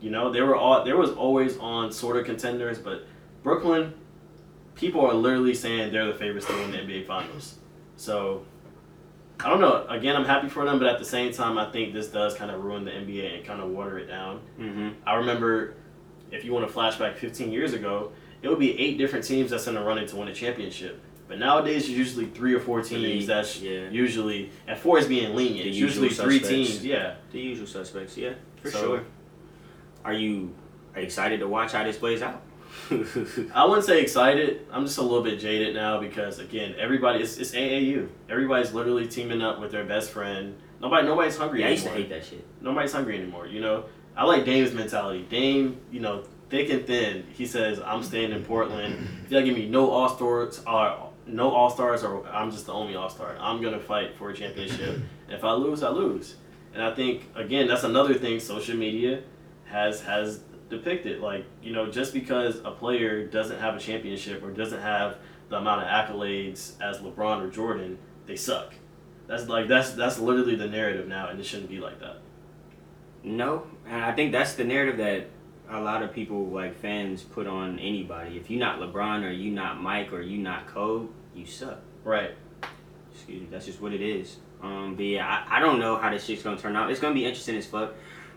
You know, they were all there was always on sort of contenders, but Brooklyn, people are literally saying they're the favorites to win the NBA Finals. So I don't know. Again, I'm happy for them, but at the same time, I think this does kind of ruin the NBA and kind of water it down. Mm-hmm. I remember, if you want to flashback 15 years ago, it would be eight different teams that's in the running to win a championship. But nowadays, it's usually three or four teams. That's yeah. usually, and four is being lenient. It's usual usually three suspects. teams. Yeah. The usual suspects, yeah, for So- sure. Are you excited to watch how this plays out? I wouldn't say excited. I'm just a little bit jaded now because again, everybody it's, it's AAU. Everybody's literally teaming up with their best friend. Nobody, nobody's hungry yeah, I used to hate that shit. Nobody's hungry anymore. You know, I like Dame's mentality. Dame, you know, thick and thin. He says, "I'm staying in Portland. If y'all give me no all stars, or uh, no all stars, or I'm just the only all star. I'm gonna fight for a championship. and if I lose, I lose." And I think again, that's another thing. Social media has has depict it. Like you know, just because a player doesn't have a championship or doesn't have the amount of accolades as LeBron or Jordan, they suck. That's like that's that's literally the narrative now, and it shouldn't be like that. No, and I think that's the narrative that a lot of people like fans put on anybody. If you're not LeBron or you not Mike or you not Kobe, you suck. Right. Excuse me, that's just what it is. Um, but yeah, I, I don't know how this shit's gonna turn out. It's gonna be interesting as fuck.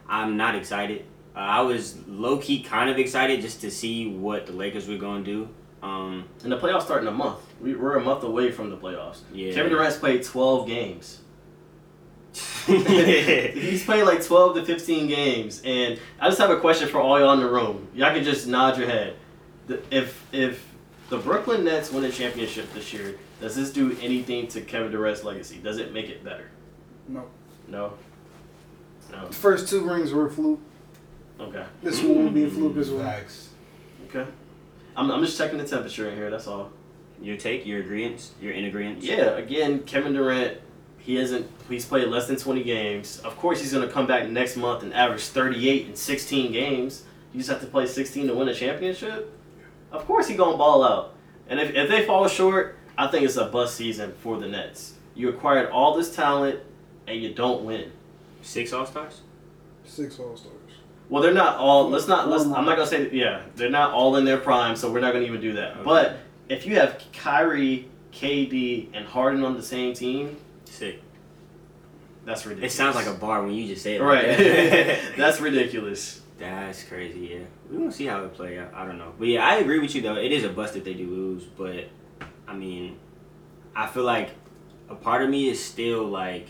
I'm not excited. Uh, I was low key kind of excited just to see what the Lakers were gonna do. Um, And the playoffs start in a month. We, we're a month away from the playoffs. yeah. Kevin Durant's played 12 games. He's played like 12 to 15 games. And I just have a question for all y'all in the room. Y'all can just nod your head. The- If if the Brooklyn Nets win a championship this year, does this do anything to Kevin Durant's legacy? Does it make it better? No. No. No. The first two rings were a fluke. Okay. This one will be a fluke as well. Facts. Okay. I'm, I'm just checking the temperature in here. That's all. your take, your agreement, your in agreement. Yeah, again, Kevin Durant, he hasn't he's played less than 20 games. Of course he's going to come back next month and average 38 in 16 games. You just have to play 16 to win a championship? Of course he's going to ball out. And if, if they fall short, I think it's a bust season for the Nets. You acquired all this talent and you don't win. Six All Stars. Six All Stars. Well, they're not all. Let's not. Let's. I'm not gonna say. That, yeah, they're not all in their prime, so we're not gonna even do that. Okay. But if you have Kyrie, KD, and Harden on the same team, Sick. that's ridiculous. It sounds like a bar when you just say it. like Right. that. That's ridiculous. That's crazy, yeah. We're gonna see how it play out. I don't know. But yeah, I agree with you though. It is a bust if they do lose, but I mean I feel like a part of me is still like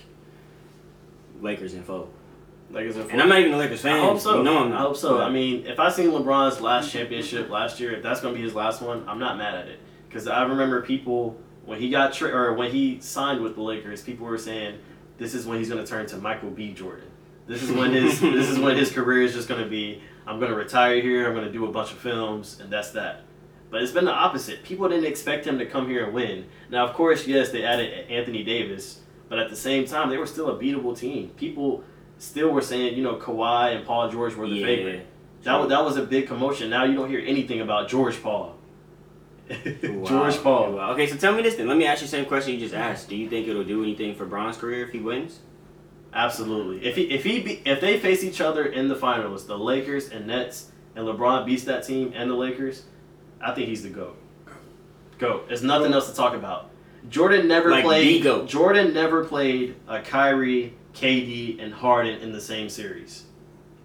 Lakers and foe. Like it's a And I'm not even a Lakers fan. I hope so. Know I'm I hope so. I mean, if I seen LeBron's last championship last year, if that's gonna be his last one, I'm not mad at it. Because I remember people when he got tra- or when he signed with the Lakers, people were saying this is when he's gonna turn to Michael B. Jordan. This is when his this is when his career is just gonna be. I'm gonna retire here. I'm gonna do a bunch of films, and that's that. But it's been the opposite. People didn't expect him to come here and win. Now, of course, yes, they added Anthony Davis, but at the same time, they were still a beatable team. People still were saying, you know, Kawhi and Paul George were the yeah. favorite. That was, that was a big commotion. Now you don't hear anything about George Paul. Wow. George Paul. Wow. Okay, so tell me this then. Let me ask you the same question you just asked. Do you think it'll do anything for Bron's career if he wins? Absolutely. If he if he be, if they face each other in the finals, the Lakers and Nets, and LeBron beats that team and the Lakers, I think he's the goat. Goat. There's nothing else to talk about. Jordan never Like played. Jordan never played a Kyrie, KD, and Harden in the same series,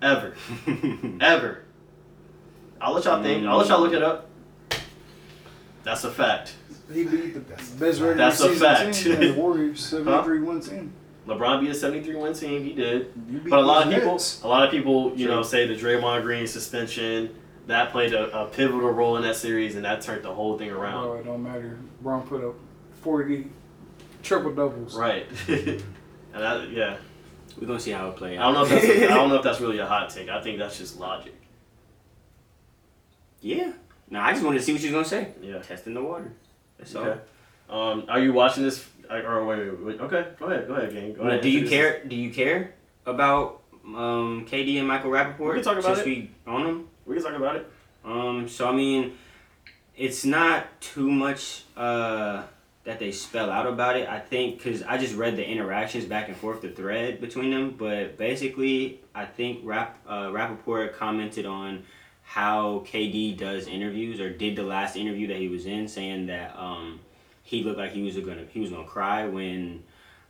ever, ever. I'll let y'all think. I'll let y'all look it up. That's a fact. He beat the That's- best regular that's a fact. team, the Warriors, 73 1 team. LeBron beat a 73 win team. He did. But a lot of people, Nets. a lot of people, you True. know, say the Draymond Green suspension that played a, a pivotal role in that series, and that turned the whole thing around. Bro, it don't matter. Bron put up 40 triple doubles. Right. and that, yeah, We're gonna see how it plays. I don't know if that's I don't know if that's really a hot take. I think that's just logic. yeah. No, I just wanted to see what you was gonna say. Yeah. Testing the water. That's Okay. Um, are you watching this? Or wait, wait, wait. Okay, go ahead, go ahead, gang. Go all. ahead. do you care? Do you care about um, KD and Michael Rapaport? We can talk about it. we on them. We can talk about it. Um, so I mean, it's not too much uh, that they spell out about it. I think because I just read the interactions back and forth, the thread between them. But basically, I think Rap uh, Rapaport commented on how KD does interviews or did the last interview that he was in, saying that um, he looked like he was gonna he was gonna cry when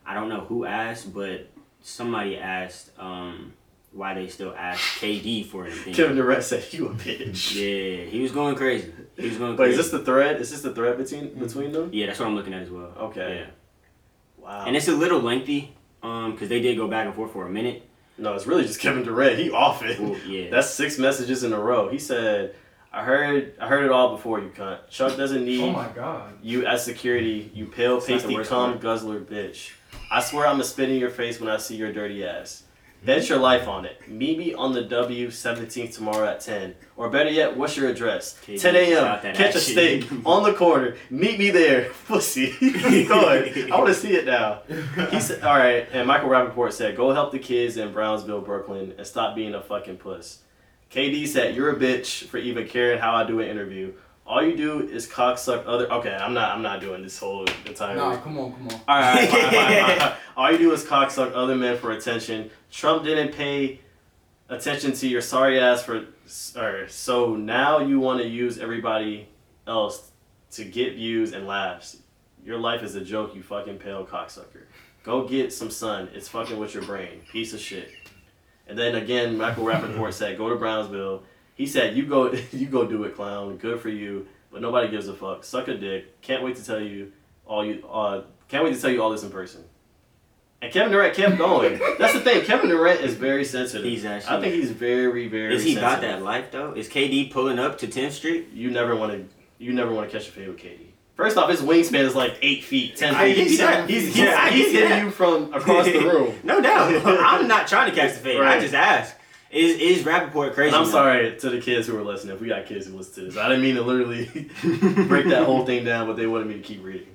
I don't know who asked, but somebody asked um, why they still ask KD for anything. Kevin Durant said you a bitch. Yeah, he was going crazy. He was going Wait, crazy. is this the thread? Is this the thread between between them? yeah, that's what I'm looking at as well. Okay. Yeah. Wow. And it's a little lengthy, um, because they did go back and forth for a minute. no, it's really just Kevin Durant. He off it. Well, yeah. That's six messages in a row. He said, "I heard, I heard it all before you cunt. Chuck doesn't need Oh my god. you as security. You pale It's not the pasty cum guzzler bitch. I swear I'm gonna spit in your face when I see your dirty ass. Bet your life on it. Meet me on the W 17th tomorrow at 10. Or better yet, what's your address? KD 10 a.m. shot that Catch a action. steak on the corner. Meet me there. Pussy. Go ahead. I want to see it now. He said, all right. And Michael Rapaport said, go help the kids in Brownsville, Brooklyn, and stop being a fucking puss. KD said, "You're a bitch for even caring how I do an interview. All you do is cocksuck other." Okay, I'm not. I'm not doing this whole entire. Nah, come on, come on. All right, all right, fine, fine, fine. All you do is cocksuck other men for attention. Trump didn't pay attention to your sorry ass for, or so now you want to use everybody else to get views and laughs. Your life is a joke, you fucking pale cocksucker. Go get some sun. It's fucking with your brain, piece of shit. And then again, Michael Rapaport said, "Go to Brownsville." He said, "You go, you go do it, clown. Good for you." But nobody gives a fuck. Suck a dick. Can't wait to tell you all you. Uh, can't wait to tell you all this in person. And Kevin Durant kept going. That's the thing. Kevin Durant is very sensitive. He's actually. I think he's very, very. Is he got that life though? Is KD pulling up to 10th Street? You never want to. You never want to catch a fade with KD. First off, his wingspan is like eight feet, ten I feet. that. He's he's, Yeah, I he's hitting you from across the room. no doubt. I'm not trying to catch the fade. I just asked. Is is Rapaport crazy? And I'm now? sorry to the kids who are listening. If we got kids who listen to this, I didn't mean to literally break that whole thing down, but they wanted me to keep reading.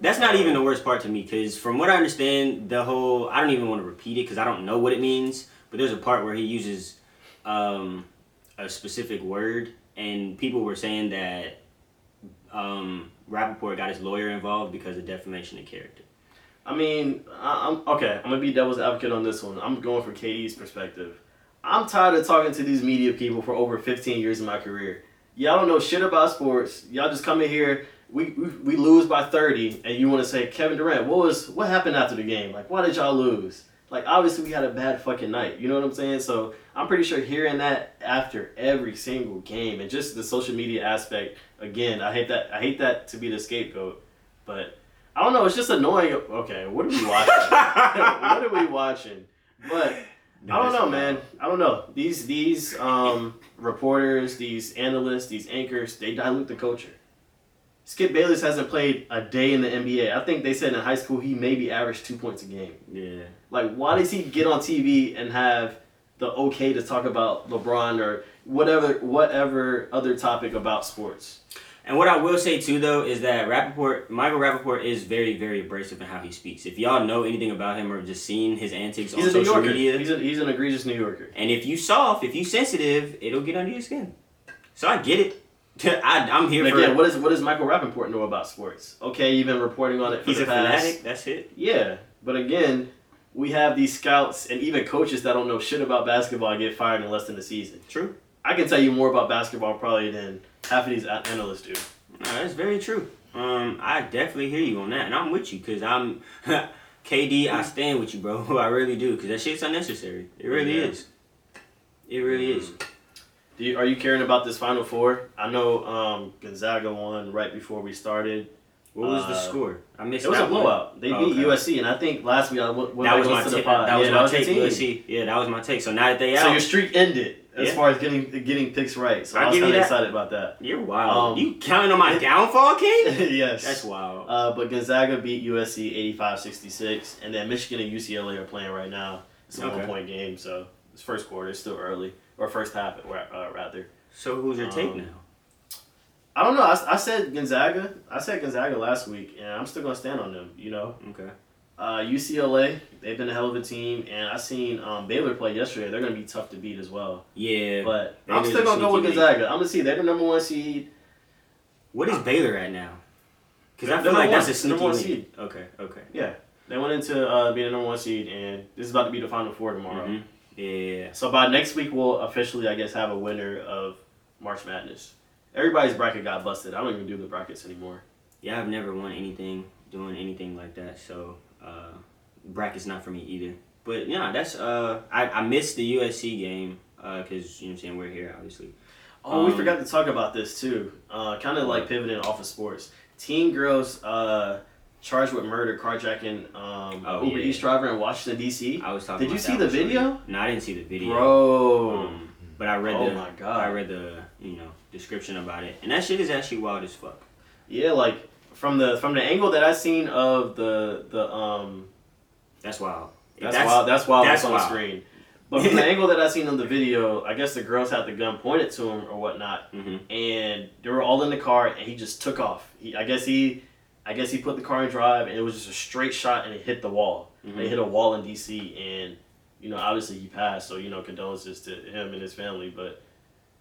That's not even the worst part to me, because from what I understand, the whole I don't even want to repeat it because I don't know what it means. But there's a part where he uses um, a specific word, and people were saying that um, Rapaport got his lawyer involved because of defamation of character. I mean, I, I'm okay. I'm gonna be devil's advocate on this one. I'm going for KD's perspective. I'm tired of talking to these media people for over 15 years in my career. Y'all don't know shit about sports. Y'all just come in here. We, we, we lose by 30, and you want to say Kevin Durant. What was what happened after the game? Like, why did y'all lose? Like, obviously we had a bad fucking night. You know what I'm saying? So I'm pretty sure hearing that after every single game, and just the social media aspect. Again, I hate that. I hate that to be the scapegoat, but I don't know. It's just annoying. Okay, what are we watching? what are we watching? But I don't know, man. I don't know. These these um, reporters, these analysts, these anchors, they dilute the culture. Skip Bayless hasn't played a day in the NBA. I think they said in high school he maybe averaged two points a game. Yeah. Like, why does he get on TV and have the okay to talk about LeBron or whatever whatever other topic about sports? And what I will say too, though, is that Rapaport, Michael Rapaport, is very, very abrasive in how he speaks. If y'all know anything about him or just seen his antics He's on social media, He's, a, he's an egregious New Yorker. and if you soft, if you sensitive, it'll get under your skin. So I get it. I, I'm here And for. again, what, is, what does Michael Rapaport know about sports? Okay, you've been reporting on it for He's a past. fanatic. That's it. Yeah, but again, we have these scouts and even coaches that don't know shit about basketball get fired in less than a season. True. I can tell you more about basketball probably than half of these analysts do. No, that's very true. Um, I definitely hear you on that, and I'm with you because I'm KD. I stand with you, bro. I really do because that shit's unnecessary. It really Yeah. is. It really is. Do you, are you caring about this Final Four? I know um, Gonzaga won right before we started. What was the Uh, score? I missed. It was a one. blowout. They Oh, beat okay. USC, and I think last week I went, when That was my to take. the. That was yeah, my that take. USC. Yeah, that was my take. So now that they out, So your streak ended as Yeah. far as getting getting picks right. So I I, was kind of excited about that. you're wild. Um, you counting on my downfall, King? yes. That's wild. Uh, but Gonzaga beat USC 85-66, and then Michigan and UCLA are playing right now. It's a Okay. one-point game, so it's first quarter. It's still early, or first half, uh, rather. So who's your take um, now? I don't know. I, I said Gonzaga. I said Gonzaga last week, and I'm still gonna stand on them. You know, Okay. uh, UCLA. They've been a hell of a team, and I seen um, Baylor play yesterday. They're gonna be tough to beat as well. Yeah. But I'm still gonna go with Gonzaga. I'm gonna see. They're the number one seed. what is Baylor at now? Because I feel like number that's a. Number sneaky one seed. Okay. Okay. Yeah, they went into uh, being the number one seed, and this is about to be the final four tomorrow. Mhm. Yeah. So by next week, we'll officially, I guess, have a winner of March Madness. Everybody's bracket got busted. I don't even do the brackets anymore. Yeah, I've never won anything doing anything like that, so uh, brackets not for me either. But yeah, that's uh, I, I missed the USC game because you know what I'm saying we're here obviously. Oh, we Um, forgot to talk about this too. Uh, kind of like pivoting off of sports. Teen girls uh, charged with murder, carjacking um, Oh, Uber yeah. Eats driver in Washington D.C. I was talking. Did you see the video? No, I didn't see the video. Bro, Um, but I read oh the my I read the you know description about it, and that shit is actually wild as fuck. Yeah, like from the from the angle that I seen of the the um That's wild. If That's, wild. That's wild. that's That's on wild. the screen. But from the angle that I seen on the video, I guess the girls had the gun pointed to him or whatnot, Mhm. and they were all in the car, and he just took off. He, I guess he, I guess he put the car in drive, and it was just a straight shot, and it hit the wall. Mhm. They hit a wall in D.C., and you know, obviously he passed. So you know, condolences to him and his family. But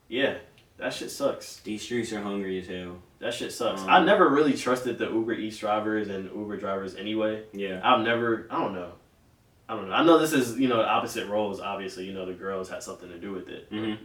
Yeah, that shit sucks. These streets are hungry as hell. That shit sucks. Um, I never really trusted the Uber Eats drivers and Uber drivers anyway. Yeah. I've never. I don't know. I don't know. I know this is you know opposite roles. Obviously, you know the girls had something to do with it. Mhm.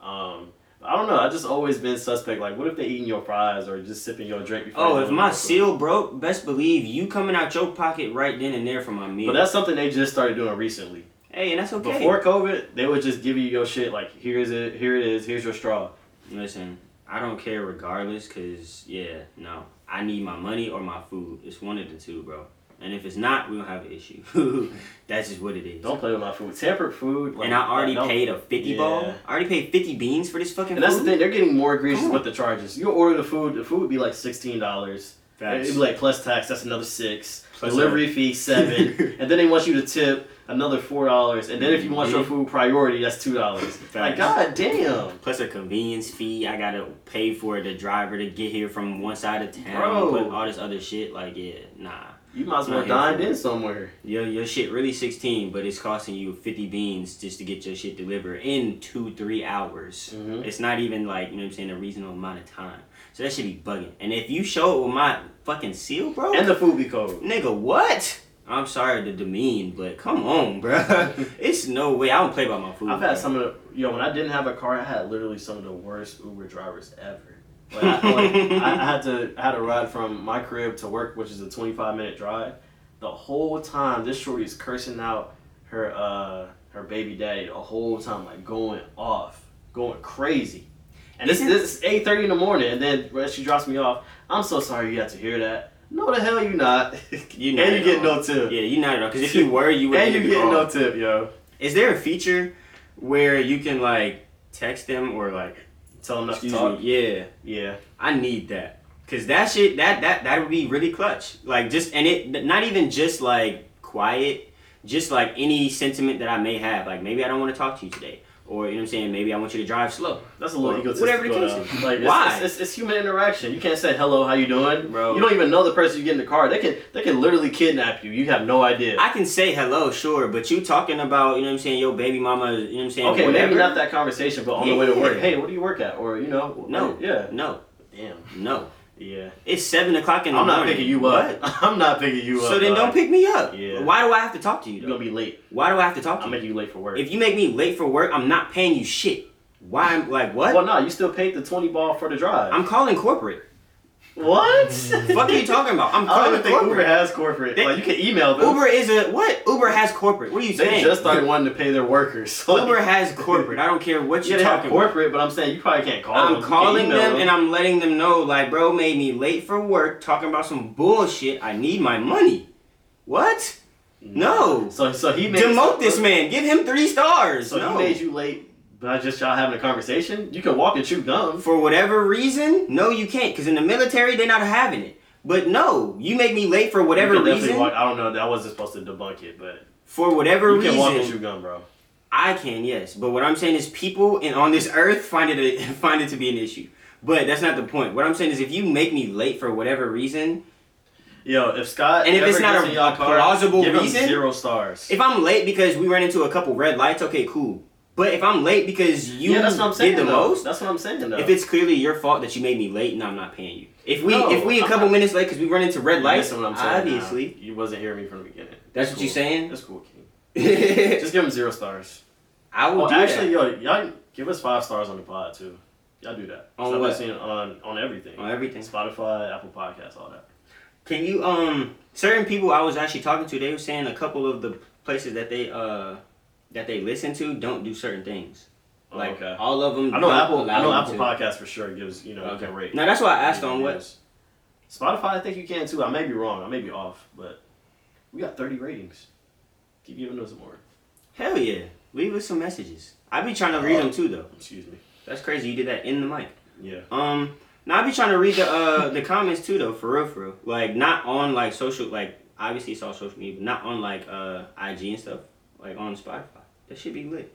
Um, I don't know. I just always been suspect. Like, what if they eating your fries or just sipping your drink before? Oh, if my seal broke, best believe you coming out your pocket right then and there for my meal. But that's something they just started doing recently. hey, and that's okay. Before COVID, they would just give you your shit like, here's it, here it is, here's your straw. Listen, I don't care regardless, cause yeah, no, I need my money or my food. It's one of the two, bro. And if it's not, we don't have an issue. That's just what it is. Don't play with my food. Tampered food. Like, and I already don't- paid a fifty ball. I already paid fifty beans for this fucking And that's the thing, they're getting more egregious with the charges. You order the food, the food would be like sixteen dollars. Facts. It'd be like plus tax, that's another six. Plus Delivery fee seven. and then they want you to tip another four dollars. And then if you want your Mhm. food priority, that's two dollars. like god damn. Plus a convenience fee. I gotta pay for the driver to get here from one side of town. Bro. Put all this other shit. Like yeah, nah. You might as well Not dined in somewhere. Your your shit really sixteen, but it's costing you fifty beans just to get your shit delivered in two three hours. Mhm. It's not even like you know what I'm saying a reasonable amount of time. So that should be bugging. And if you show it with my fucking seal, bro, And the food be cold. nigga, what? I'm sorry to demean, but come on, bro. it's no way. I don't play by my food. I've had bro. some of the yo when I didn't have a car, I had literally some of the worst Uber drivers ever. Like, I, like, I, I had to I had to ride from my crib to work, which is a 25 minute drive. The whole time, this shorty is cursing out her uh her baby daddy the whole time, like going off, going crazy. And this, this is 8:30 in the morning, and then when she drops me off, I'm so sorry you had to hear that. No, the hell you not. You and you get all. no tip. Yeah, you not at all. Because if you were, you would. and you get no. tip, yo. Is there a feature where you can like text them or like Tell them not to talk. me? Yeah. Yeah. I need that. Cause that shit, that that that would be really clutch. Like just and it not even just like quiet, just like any sentiment that I may have. Like maybe I don't want to talk to you today, or you know what I'm saying. Maybe I want you to drive slow. That's a little egotistical. whatever the case is. Like, it's- Why? It's, it's, it's human interaction. You can't say hello, how you doing, Bro. You don't even know the person you get in the car. They can they can literally kidnap you. You have no idea. I can say hello, sure, but you talking about you know what I'm saying. Your baby mama, you know what I'm saying. okay, whatever. maybe not that conversation, but on the way to work, Yeah. hey, what do you work at? Or you know, No. yeah, No, damn, no. Yeah. It's seven o'clock in the I'm not morning. picking you What? up. I'm not picking you up. So then don't pick me up. Yeah. Why do I have to talk to you? You're gonna be late. Why do I have to talk to you? I'm you? making you late for work. If you make me late for work, I'm not paying you shit. Why? I'm like what? well, no, you still paid the twenty ball for the drive. I'm calling corporate. What? Fuck are you talking about? I'm I don't oh, calling even think Uber corporate. has corporate. They- like you can email them. Uber is a what? Uber has corporate. What are you saying? they saying? just started wanting to pay their workers. Uber has corporate. I don't care what Yeah, you're they have talking about. corporate, but I'm saying you probably can't call them. I'm You can calling email them and I'm letting them know, like, bro made me late for work, talking about some bullshit. I need my money. What? No. So so he made Demote this man. Give him three stars. So no. he made you late by just y'all having a conversation. You can walk and chew gum. For whatever reason, no, you can't. Because in the military, they're not having it. But no, you make me late for whatever You reason. Walk, I don't know. I wasn't supposed to debunk it, but for whatever reason. you can walk and chew gum, bro. I can, yes. But what I'm saying is, people in, on this earth find it a, find it to be an issue. But that's not the point. What I'm saying is, if you make me late for whatever reason, Yo, if Scott And if ever it's not a- a car, plausible give reason- zero stars. if I'm late because we ran into a couple red lights, okay, cool. But if I'm late because you yeah, that's what I'm saying. did the though. most, That's what I'm saying. Though. if it's clearly your fault that you made me late, no, I'm not paying you. If we No, if we a couple not- minutes late because we run into red lights, what I'm saying. now. obviously, you wasn't hearing me from the beginning. that's Cool. what you're saying. That's cool, King. Just give him zero stars. I will do actually, that yo, y'all give us five stars on the pod too. Y'all do that. On what? on on everything. on everything. Spotify, Apple Podcasts, all that. Can you um certain people I was actually talking to, they were saying a couple of the places that they uh that they listen to don't do certain things. Like okay. all of them. I know Apple. I know Apple to. Podcasts for sure gives you know Okay. rate. Now that's why I asked on what. Spotify, I think you can too. I may be wrong. I may be off, but we got 30 ratings. Keep giving us some more. Hell yeah, leave us some messages. I be trying to read them too though. Excuse me. That's crazy. You did that in the mic. Yeah. Um, now I be trying to read the uh the comments too though, for real, for real. Like not on like social, like obviously it's all social media, but not on like uh IG and stuff. Like on Spotify, that should be lit.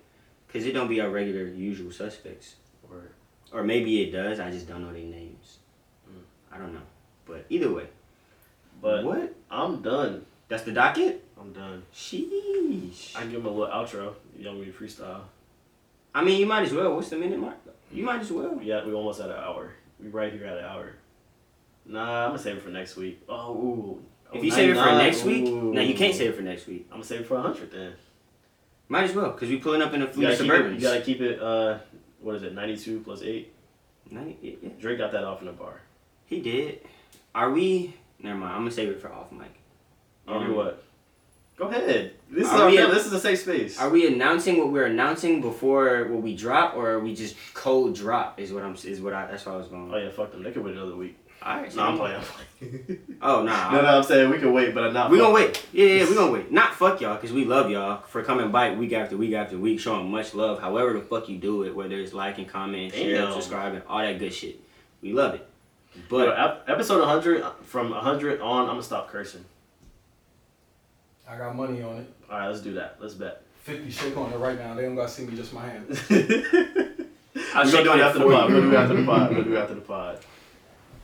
Cause it don't be our regular usual suspects, Or or maybe it does. I just don't know their names. Mm. I don't know, but either way. but what? I'm done. That's the docket. I'm done. Sheesh. I give him a little outro. You want me to freestyle? I mean, you might as well. What's the minute mark? You might as well. Yeah, we almost at an hour. We right here at an hour. Nah, I'm gonna save it for next week. Oh, ooh. If you save it for 99, next week, ooh. no, you can't save it for next week. I'm gonna save it for a hundred then. Might as well, cause we pulling up in a You fleet gotta, of it, you gotta keep it. Uh, what is it? 92 plus eight. Ninety- yeah, yeah. Drake got that off in the bar. He did. Are we? Never mind. I'm gonna save it for off mic. Um, what? Go ahead. This is our we- This is a safe space. Are we announcing what we're announcing before what we drop, or are we just cold drop? Is what I'm. Is what I. That's what I was going. oh yeah, fuck them. They could wait another week. All right. No, I'm playing. I'm playing. Oh nah. no, no, I'm saying we can wait, but I'm not. We gonna wait. Yeah, yeah, we gonna wait. Not fuck y'all, cause we love y'all for coming by week after week after week, showing much love. However the fuck you do it, whether it's liking, comment, sharing, Damn. subscribing, all that good shit. We love it. But But ep- episode 100, from 100 on, I'm gonna stop cursing. I got money on it. All right, let's do that. Let's bet. 50 shake on it right now. They don't got to see me, just my hand. I'll gonna do it it after the for pod. We're gonna do it after the pod. We're gonna do it after the pod.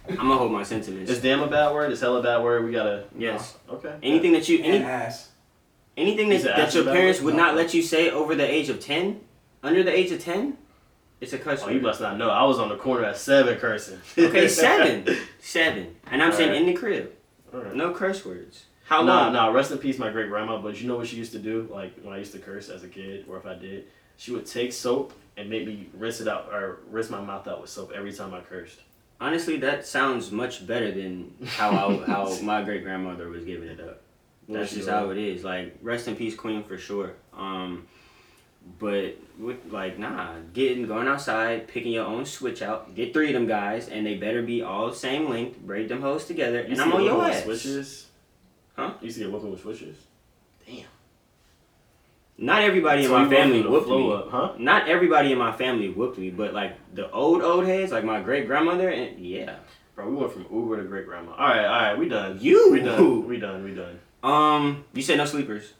I'm gonna hold my sentiments. Is damn a bad word? Is hell a bad word? We gotta. Yes. Oh, okay. Anything that you any, ass. anything Is that, that your parents would No. not let you say over the age of ten, under the age of ten, it's a cuss Oh, word. you must not know. I was on the corner at seven cursing. okay, seven, seven, and I'm saying Alright. in the crib, All right. no curse words. How nah, long? nah. Rest in peace, my great grandma. But you know what she used to do? Like when I used to curse as a kid, or if I did, she would take soap and make me rinse it out or rinse my mouth out with soap every time I cursed. Honestly, that sounds much better than how I, how my great grandmother was giving it up. That's just how it is. Like rest in peace, Queen, for sure. Um, but with like nah, getting going outside, picking your own switch out. Get three of them guys, and they better be all the same length. Braid them hoes together, You and I'm on your ass. Switches. Huh? You see get whooping with switches. Damn. Not everybody in So my family whooped me. up, huh? Not everybody in my family whooped me, but like the old old heads, like my great grandmother, and yeah. Bro, we went from Uber to great grandma. All right, all right, we done. You. We done. We done. We done. Um, you said no sleepers.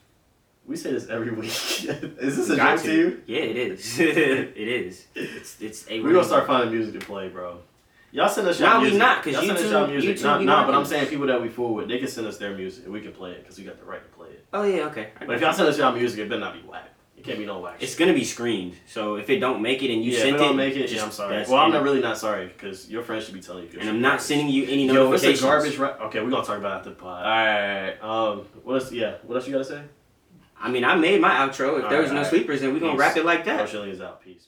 We say this every week. is this a Got joke to you? Yeah, it is. it is. It's it's a. We gonna start finding music to play, bro. Y'all send us y'all Nah, we music. not, 'cause y'all send us YouTube- y'all music. YouTube Nah, nah, but I'm saying people that we fool with, they can send us their music and we can play it because we got the right to play. Oh yeah, okay. I But if y'all you. send us y'all music, it better not be whack. It can't be no whack. It's shit. gonna be screened. So if it don't make it and you yeah, sent if it don't make it, just- yeah, I'm sorry. that's Well, I'm it. not really not sorry because your friends should be telling you. And I'm not sending you any Yo, if notifications. it's a garbage rap, okay, we're gonna talk about it after the pod. All right, um, what else? Yeah, what else you gotta say? I mean, I made my outro. If there was Alright, no alright. sleepers, then we gonna wrap it like that. Shilling is out. Peace, peace.